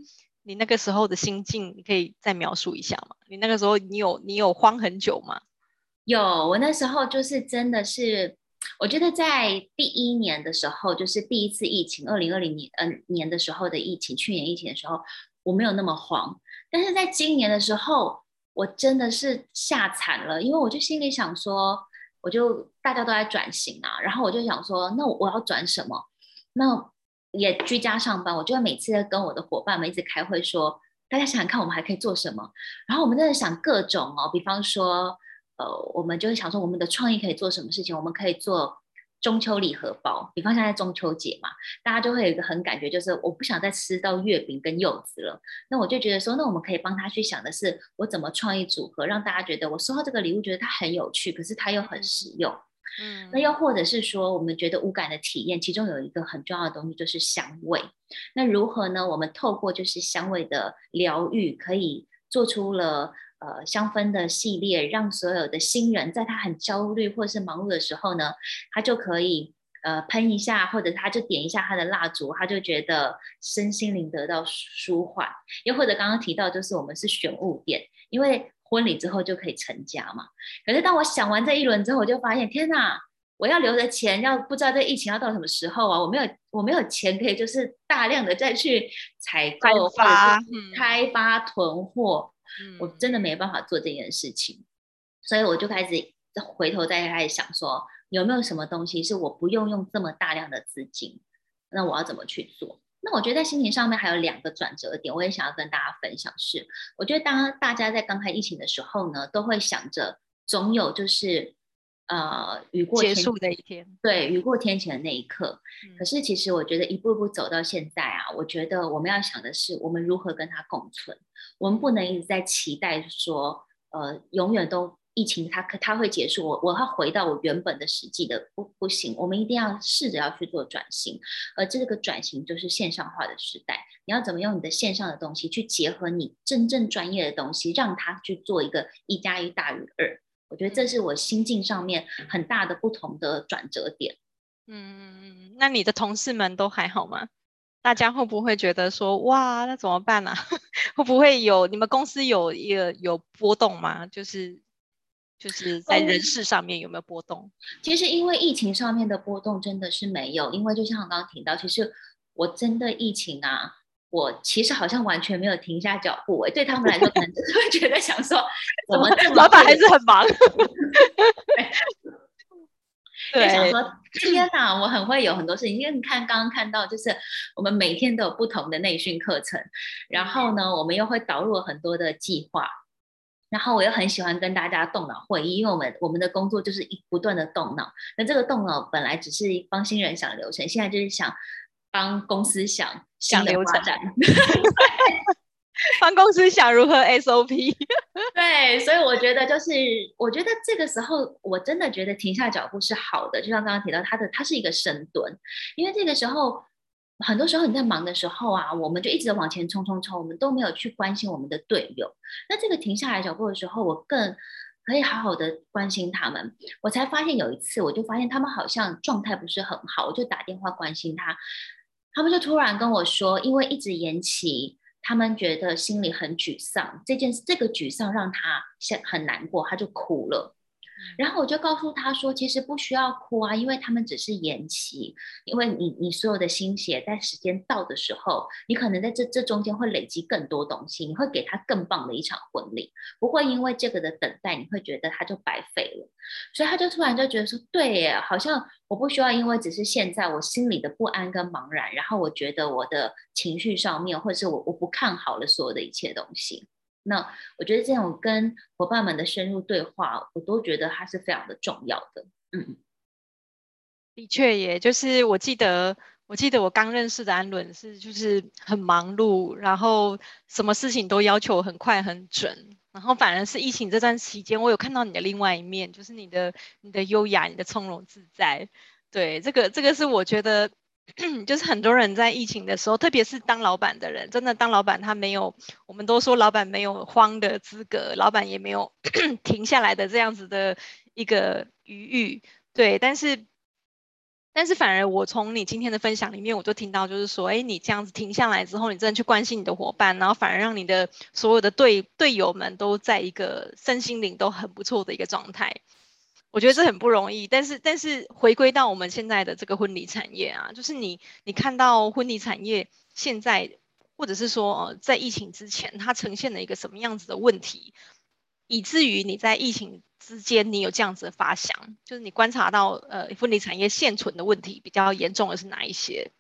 你那个时候的心境，你可以再描述一下吗？你那个时候你有你有慌很久吗？有，我那时候就是真的是，我觉得在第一年的时候，就是第一次疫情，二零二零年嗯、年的时候的疫情，去年疫情的时候，我没有那么慌，但是在今年的时候。我真的是吓惨了，因为我就心里想说，我就大家都在转型啊，然后我就想说，那我要转什么？那也居家上班，我就会每次跟我的伙伴们一直开会说，大家想想看，我们还可以做什么？然后我们在想各种哦，比方说，呃，我们就会想说，我们的创意可以做什么事情？我们可以做。中秋礼盒包，比方现在中秋节嘛，大家就会有一个很感觉，就是我不想再吃到月饼跟柚子了。那我就觉得说，那我们可以帮他去想的是，我怎么创意组合，让大家觉得我收到这个礼物，觉得它很有趣，可是它又很实用。嗯，那又或者是说，我们觉得五感的体验，其中有一个很重要的东西就是香味。那如何呢？我们透过就是香味的疗愈，可以做出了。呃，香氛的系列，让所有的新人在他很焦虑或者是忙碌的时候呢，他就可以呃喷一下，或者他就点一下他的蜡烛，他就觉得身心灵得到舒缓。又或者刚刚提到，就是我们是选物店，因为婚礼之后就可以成家嘛。可是当我想完这一轮之后，我就发现，天哪，我要留的钱要不知道这疫情要到什么时候啊？我没有，我没有钱可以就是大量的再去采购、开发、开发囤货。我真的没办法做这件事情，所以我就开始回头再开始想说，有没有什么东西是我不用用这么大量的资金，那我要怎么去做？那我觉得在心情上面还有两个转折点，我也想要跟大家分享是，我觉得当大家在刚开疫情的时候呢，都会想着总有就是。呃，雨过天结束的一天，对，雨过天晴的那一刻。嗯。可是，其实我觉得一步一步走到现在啊，我觉得我们要想的是，我们如何跟它共存。我们不能一直在期待说，呃，永远都疫情它可它会结束，我我要回到我原本的实际的，不不行。我们一定要试着要去做转型，而这个转型就是线上化的时代。你要怎么用你的线上的东西去结合你真正专业的东西，让它去做一个一加一大于二。我觉得这是我心境上面很大的不同的转折点。嗯，那你的同事们都还好吗？大家会不会觉得说，哇，那怎么办呢、啊？会不会有你们公司有一个有波动吗？就是就是在人事上面有没有波动？其实因为疫情上面的波动真的是没有，因为就像我刚刚提到，其实我真的疫情啊，我其实好像完全没有停下脚步。哎，对他们来说，可能就是会觉得想说，怎么老板还是很忙。对，想说天哪，我很会有很多事情。因为你看，刚刚看到就是我们每天都有不同的内训课程，然后呢，我们又会导入很多的计划，然后我又很喜欢跟大家动脑会议，因为我们我们的工作就是一不断的动脑。那这个动脑本来只是帮新人想流程，现在就是想帮公司想想流程。帮公司想如何 SOP，对，所以我觉得就是，我觉得这个时候我真的觉得停下脚步是好的，就像刚刚提到他的，他是一个深蹲，因为这个时候很多时候你在忙的时候啊，我们就一直往前冲冲冲，我们都没有去关心我们的队友。那这个停下来脚步的时候，我更可以好好的关心他们。我才发现有一次，我就发现他们好像状态不是很好，我就打电话关心他，他们就突然跟我说，因为一直延期。他们觉得心里很沮丧，这件这个沮丧让他现很难过，他就哭了。然后我就告诉他说，其实不需要哭啊，因为他们只是延期。因为你你所有的心血在时间到的时候，你可能在这这中间会累积更多东西，你会给他更棒的一场婚礼，不会因为这个的等待，你会觉得他就白费了。所以他就突然就觉得说，对耶，好像我不需要，因为只是现在我心里的不安跟茫然，然后我觉得我的情绪上面，或者是我我不看好了所有的一切东西。那我觉得这种跟伙伴们的深入对话，我都觉得它是非常的重要的。嗯，的确，也就是我记得，我记得我刚认识的安伦是就是很忙碌，然后什么事情都要求很快很准，然后反而是疫情这段期间，我有看到你的另外一面，就是你的你的优雅，你的从容自在。对，这个这个是我觉得。就是很多人在疫情的时候，特别是当老板的人，真的当老板他没有，我们都说老板没有慌的资格，老板也没有 停下来的这样子的一个余裕，对。但是，但是反而我从你今天的分享里面，我就听到就是说，哎，你这样子停下来之后，你真的去关心你的伙伴，然后反而让你的所有的队队友们都在一个身心灵都很不错的一个状态。我觉得这很不容易，但是但是回归到我们现在的这个婚礼产业啊，就是你你看到婚礼产业现在，或者是说呃在疫情之前，它呈现了一个什么样子的问题，以至于你在疫情之间你有这样子的发想，就是你观察到呃婚礼产业现存的问题比较严重的是哪一些？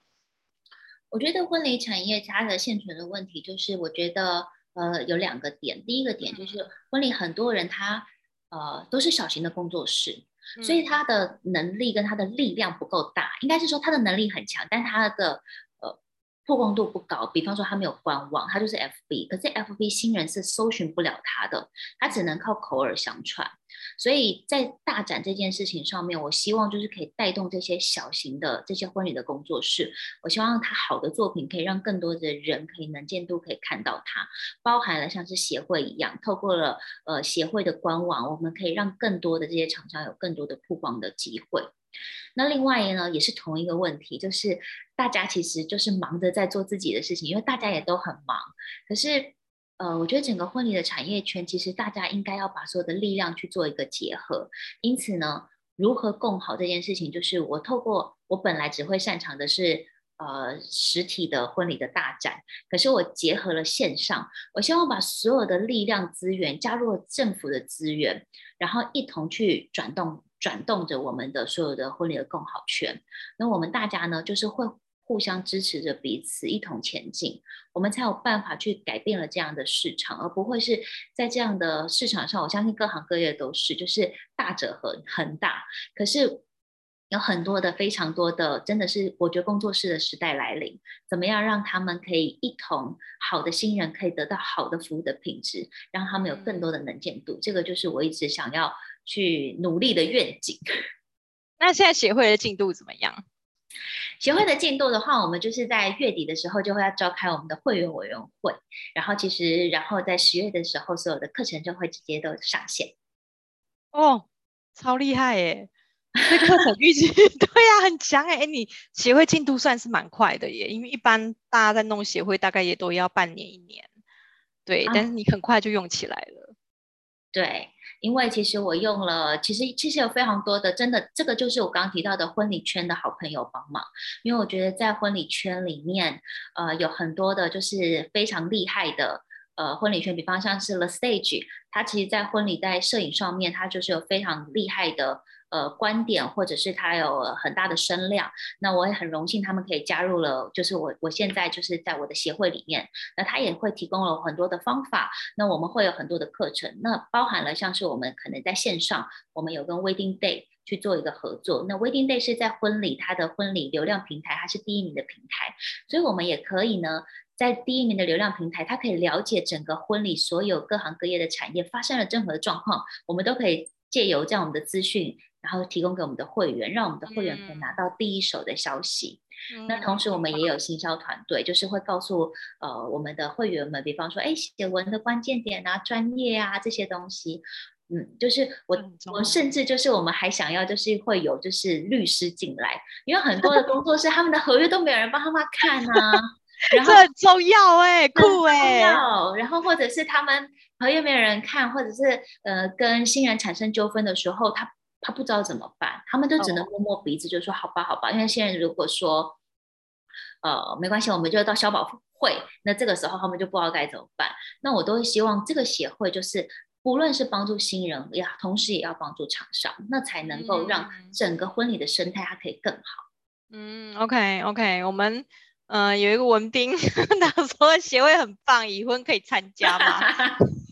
我觉得婚礼产业它的现存的问题，就是我觉得呃有两个点，第一个点就是婚礼很多人他。呃，都是小型的工作室，所以他的能力跟他的力量不够大，应该是说他的能力很强，但他的呃曝光度不高。比方说他没有官网，他就是 FB，可是 FB 新人是搜寻不了他的，他只能靠口耳相传。所以在大展这件事情上面，我希望就是可以带动这些小型的这些婚礼的工作室，我希望他好的作品可以让更多的人可以能见度可以看到它，包含了像是协会一样，透过了呃协会的官网，我们可以让更多的这些厂商有更多的曝光的机会。那另外呢，也是同一个问题，就是大家其实就是忙着在做自己的事情，因为大家也都很忙，可是。呃，我觉得整个婚礼的产业圈，其实大家应该要把所有的力量去做一个结合。因此呢，如何共好这件事情，就是我透过我本来只会擅长的是呃实体的婚礼的大展，可是我结合了线上，我希望把所有的力量资源加入了政府的资源，然后一同去转动转动着我们的所有的婚礼的共好圈。那我们大家呢，就是会。互相支持着彼此，一同前进，我们才有办法去改变了这样的市场，而不会是在这样的市场上。我相信各行各业都是，就是大者恒恒大，可是有很多的非常多的，真的是我觉得工作室的时代来临，怎么样让他们可以一同好的新人可以得到好的服务的品质，让他们有更多的能见度，这个就是我一直想要去努力的愿景。那现在协会的进度怎么样？协会的进度的话，我们就是在月底的时候就会要召开我们的会员委员会，然后其实然后在十月的时候，所有的课程就会直接都上线。哦，超厉害耶！这课程预计 对呀、啊，很强哎、哎！你协会进度算是蛮快的耶，因为一般大家在弄协会，大概也都要半年一年。对，但是你很快就用起来了。对，因为其实我用了，其实其实有非常多的，真的，这个就是我刚刚提到的婚礼圈的好朋友帮忙。因为我觉得在婚礼圈里面，呃，有很多的就是非常厉害的。呃，婚礼圈，比方像是 The Stage，它其实在婚礼在摄影上面，它就是有非常厉害的呃观点，或者是他有很大的声量。那我也很荣幸，他们可以加入了，就是我我现在就是在我的协会里面。那他也会提供了很多的方法。那我们会有很多的课程，那包含了像是我们可能在线上，我们有跟 Wedding Day 去做一个合作。那 Wedding Day 是在婚礼，它的婚礼流量平台，它是第一名的平台，所以我们也可以呢。在第一名的流量平台，它可以了解整个婚礼所有各行各业的产业发生了任何的状况，我们都可以借由这样我们的资讯，然后提供给我们的会员，让我们的会员可以拿到第一手的消息。嗯、那同时我们也有行销团队，就是会告诉呃我们的会员们，比方说，哎，写文的关键点啊、专业啊这些东西，嗯，就是我我甚至就是我们还想要就是会有就是律师进来，因为很多的工作 室他们的合约都没有人帮他们看啊。然后这很重要哎、欸，酷哎、欸，然后或者是他们合约没有人看，或者是呃跟新人产生纠纷的时候，他他不知道怎么办，他们就只能摸摸鼻子，就说好吧好吧。因为新人如果说呃没关系，我们就到消保会，那这个时候他们就不知道该怎么办。那我都会希望这个协会就是不论是帮助新人，也同时也要帮助厂商，那才能够让整个婚礼的生态它可以更好。嗯，OK OK，我们。嗯、呃，有一个文斌，他说协会很棒，已婚可以参加吗？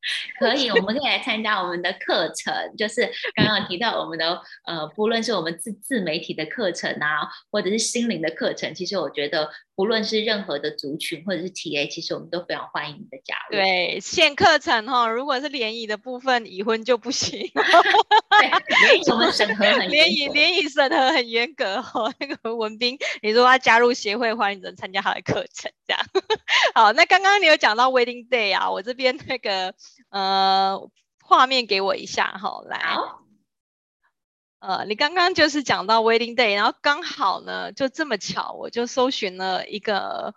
可以，我们可以来参加我们的课程，就是刚刚提到我们的呃，不论是我们自自媒体的课程啊，或者是心灵的课程，其实我觉得不论是任何的族群或者是 TA，其实我们都非常欢迎你的加入。对，限课程哈，如果是联谊的部分，已婚就不行。对，联谊我们审核很联谊联谊审核很严格哈。那个文斌，你说他加入协会，欢迎人参加他的课程，这样。好，那刚刚你有讲到 Wedding Day 啊，我这边那个。呃，画面给我一下哈，来，呃，你刚刚就是讲到 Wedding Day，然后刚好呢，就这么巧，我就搜寻了一个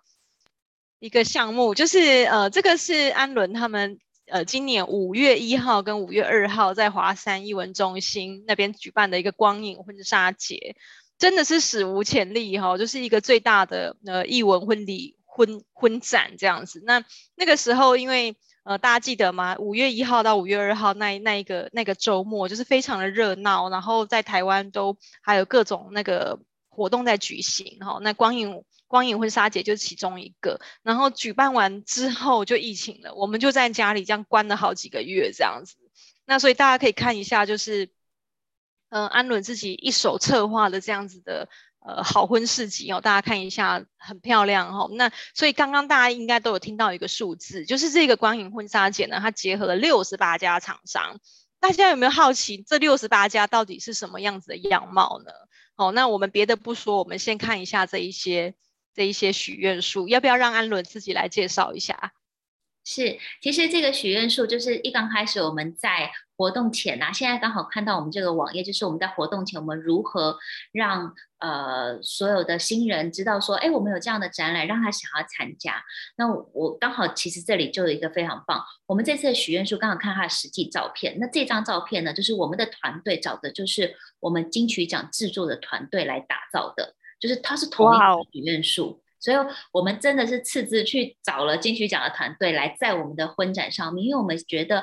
一个项目，就是呃，这个是安伦他们呃今年五月一号跟五月二号在华山艺文中心那边举办的一个光影婚纱节，真的是史无前例哈，就是一个最大的呃艺文婚礼婚婚展这样子。那那个时候因为呃，大家记得吗？五月一号到五月二号那那一个那个周末，就是非常的热闹，然后在台湾都还有各种那个活动在举行。哈，那光影光影婚纱节就是其中一个。然后举办完之后就疫情了，我们就在家里这样关了好几个月这样子。那所以大家可以看一下，就是嗯、安伦自己一手策划的这样子的。呃，好婚市集哦，大家看一下，很漂亮哦。那所以刚刚大家应该都有听到一个数字，就是这个光影婚纱节呢，它结合了六十八家厂商。大家有没有好奇这六十八家到底是什么样子的样貌呢？好，那我们别的不说，我们先看一下这一些这一些许愿树，要不要让安伦自己来介绍一下？是，其实这个许愿树就是一刚开始我们在活动前呐、啊，现在刚好看到我们这个网页，就是我们在活动前我们如何让呃所有的新人知道说，哎，我们有这样的展览，让他想要参加。那我，我刚好其实这里就有一个非常棒，我们这次的许愿树刚好看他的实际照片，那这张照片呢，就是我们的团队找的，就是我们金曲奖制作的团队来打造的，就是它是同一个许愿树。所以，我们真的是斥资去找了金曲奖的团队来在我们的婚展上面，因为我们觉得，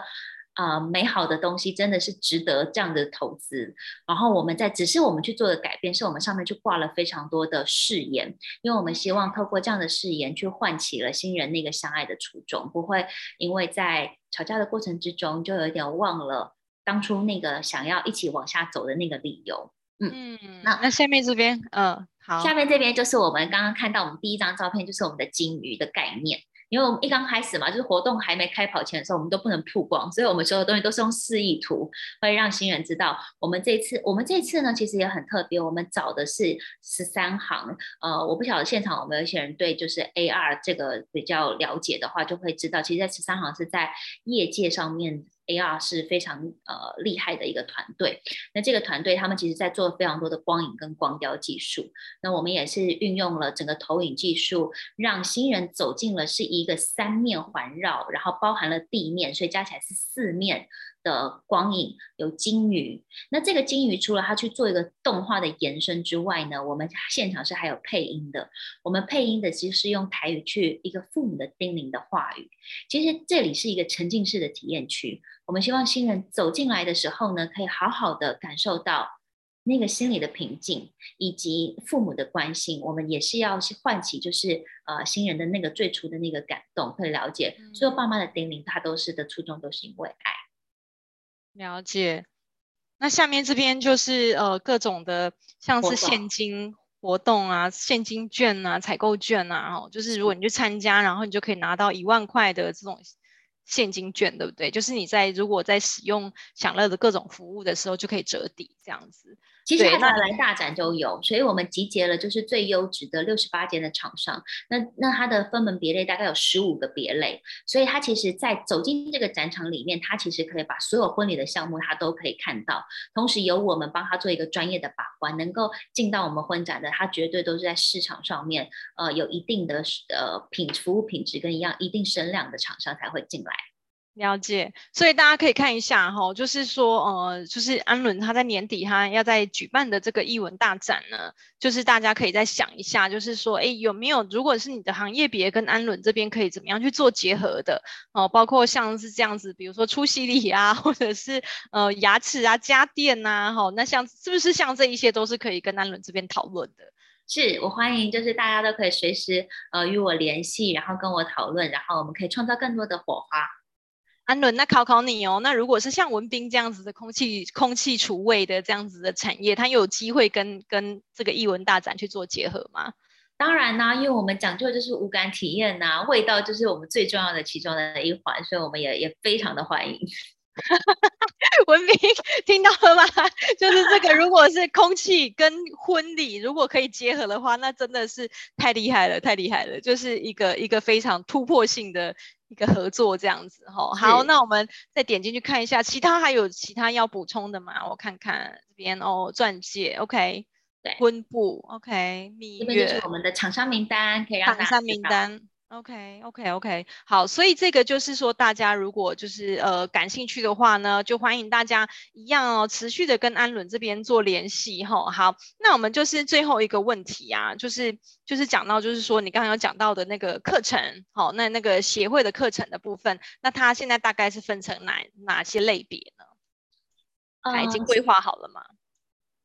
啊、呃，美好的东西真的是值得这样的投资。然后，我们在只是我们去做的改变，是我们上面去挂了非常多的誓言，因为我们希望透过这样的誓言去唤起了新人那个相爱的初衷，不会因为在吵架的过程之中就有点忘了当初那个想要一起往下走的那个理由。嗯，那那下面这边，嗯。好，下面这边就是我们刚刚看到我们第一张照片，就是我们的金鱼的概念。因为我们一刚开始嘛，就是活动还没开跑前的时候，我们都不能曝光，所以我们所有东西都是用示意图，会让新人知道。我们这次，我们这次呢，其实也很特别，我们找的是十三行。呃，我不晓得现场有没有一些人对就是 AR 这个比较了解的话，就会知道，其实，在十三行是在业界上面 AR 是非常呃厉害的一个团队。那这个团队他们其实在做非常多的光影跟光雕技术。那我们也是运用了整个投影技术，让新人走进了是一个三面环绕，然后包含了地面，所以加起来是四面。的光影有鲸鱼，那这个鲸鱼除了它去做一个动画的延伸之外呢，我们现场是还有配音的。我们配音的其实是用台语去一个父母的叮咛的话语。其实这里是一个沉浸式的体验区，我们希望新人走进来的时候呢，可以好好的感受到那个心里的平静以及父母的关心。我们也是要去唤起，就是呃新人的那个最初的那个感动，会了解所有爸妈的叮咛，他都是的初衷都是因为爱。了解，那下面这边就是呃各种的，像是现金活动啊、现金券啊、采购券啊，哦，就是如果你去参加，然后你就可以拿到一万块的这种现金券，对不对？就是你在如果在使用享乐的各种服务的时候，就可以折抵这样子。其实它来大展都有，所以我们集结了就是最优质的六十八间的厂商。那那它的分门别类大概有十五个别类，所以它其实，在走进这个展场里面，它其实可以把所有婚礼的项目它都可以看到。同时由我们帮他做一个专业的把关，能够进到我们婚展的，它绝对都是在市场上面呃有一定的呃品服务品质跟一样一定声量的厂商才会进来。了解，所以大家可以看一下哈，就是说，呃，就是安伦他在年底他要在举办的这个艺文大展呢，就是大家可以再想一下，就是说，哎，有没有如果是你的行业别跟安伦这边可以怎么样去做结合的哦，包括像是这样子，比如说出席礼啊，或者是呃牙齿啊、家电呐，哈，那像是不是像这一些都是可以跟安伦这边讨论的？是我欢迎，就是大家都可以随时呃与我联系，然后跟我讨论，然后我们可以创造更多的火花。安伦，那考考你哦。那如果是像文斌这样子的空气空气除味的这样子的产业，它有机会跟跟这个艺文大展去做结合吗？当然啦、啊，因为我们讲究的就是五感体验呐、啊，味道就是我们最重要的其中的一环，所以我们也也非常的欢迎。文斌听到了吗？就是这个，如果是空气跟婚礼如果可以结合的话，那真的是太厉害了，太厉害了，就是一个一个非常突破性的。一个合作这样子哈，好，那我们再点进去看一下，其他还有其他要补充的吗？我看看这边哦，钻戒，OK，对，婚布，OK，蜜月，这边就是我们的厂商名单，可以让大家厂商名单。OK，OK，OK，okay, okay, okay. 好，所以这个就是说，大家如果就是呃感兴趣的话呢，就欢迎大家一样哦，持续的跟安伦这边做联系哈、哦。好，那我们就是最后一个问题啊，就是就是讲到就是说你刚刚有讲到的那个课程，好、哦，那那个协会的课程的部分，那它现在大概是分成哪哪些类别呢？它已经规划好了吗？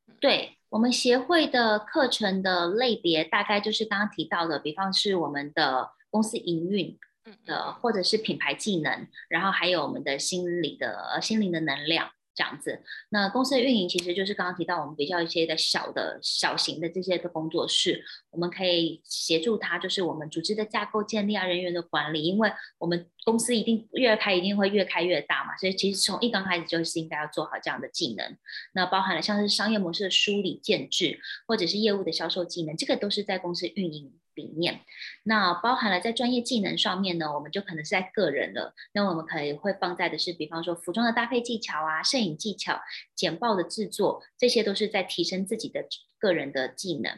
呃、对我们协会的课程的类别，大概就是刚刚提到的，比方是我们的。公司营运的，或者是品牌技能，然后还有我们的心理的心灵的能量这样子。那公司的运营其实就是刚刚提到我们比较一些的小的小型的这些的工作室，我们可以协助他，就是我们组织的架构建立啊，人员的管理，因为我们公司一定越开一定会越开越大嘛，所以其实从一刚开始就是应该要做好这样的技能。那包含了像是商业模式的梳理建制，或者是业务的销售技能，这个都是在公司运营。里面，那包含了在专业技能上面呢，我们就可能是在个人了。那我们可能会放在的是，比方说服装的搭配技巧啊，摄影技巧、简报的制作，这些都是在提升自己的个人的技能。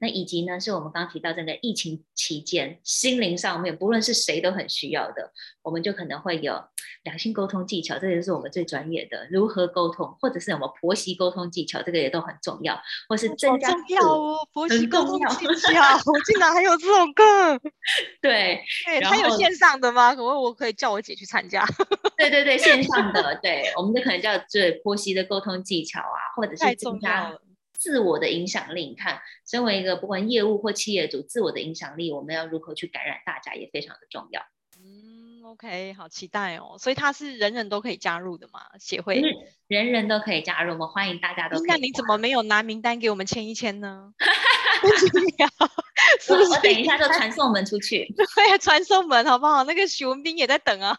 那以及呢，是我们刚刚提到这个疫情期间，心灵上面不论是谁都很需要的，我们就可能会有两性沟通技巧，这个是我们最专业的，如何沟通，或者是我们婆媳沟通技巧，这个也都很重要，或是增加重要哦，婆媳沟通技巧，我竟然还有这种课，对，对，还有线上的吗？可不可以我可以叫我姐去参加？对对对，线上的，对，我们就可能叫对婆媳的沟通技巧啊，或者是增加。自我的影响力，你看，身为一个不管业务或企业主，自我的影响力，我们要如何去感染大家，也非常的重要。嗯，OK，好期待哦。所以他是人人都可以加入的嘛？协会人，人人都可以加入，我们欢迎大家都可以。那你怎么没有拿名单给我们签一签呢？是不是？我等一下就传送门出去。对，传送门好不好？那个许文斌也在等啊。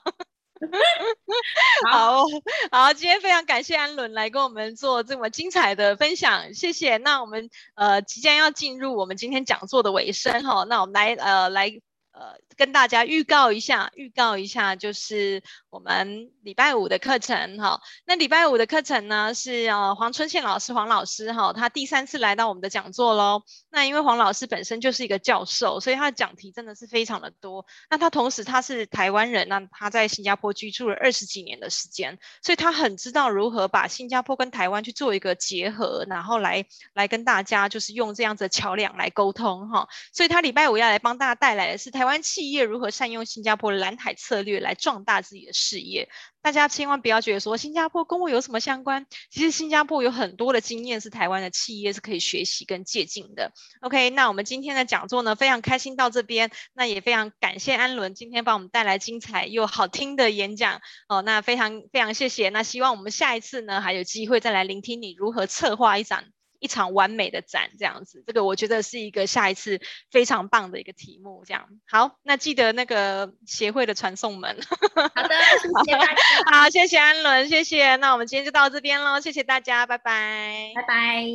好好，今天非常感谢安伦来跟我们做这么精彩的分享，谢谢。那我们呃即将要进入我们今天讲座的尾声哈，那我们来呃来呃，跟大家预告一下，预告一下，就是我们礼拜五的课程哈。那礼拜五的课程呢，是呃黄春宪老师黄老师哈，他第三次来到我们的讲座喽。那因为黄老师本身就是一个教授，所以他的讲题真的是非常的多。那他同时他是台湾人，那他在新加坡居住了二十几年的时间，所以他很知道如何把新加坡跟台湾去做一个结合，然后来来跟大家就是用这样子的桥梁来沟通哈。所以他礼拜五要来帮大家带来的是台。台湾企业如何善用新加坡蓝海策略来壮大自己的事业？大家千万不要觉得说新加坡跟我有什么相关。其实新加坡有很多的经验是台湾的企业是可以学习跟借鉴的。OK，那我们今天的讲座呢，非常开心到这边，那也非常感谢安伦今天帮我们带来精彩又好听的演讲哦。那非常非常谢谢。那希望我们下一次呢还有机会再来聆听你如何策划一场。一场完美的展，这样子，这个我觉得是一个下一次非常棒的一个题目。这样好，那记得那个协会的传送门。好的，谢谢大家。好，谢谢安伦，谢谢。那我们今天就到这边喽，谢谢大家，拜拜，拜拜。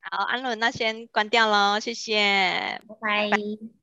好，安伦，那先关掉喽，谢谢，拜拜。拜拜。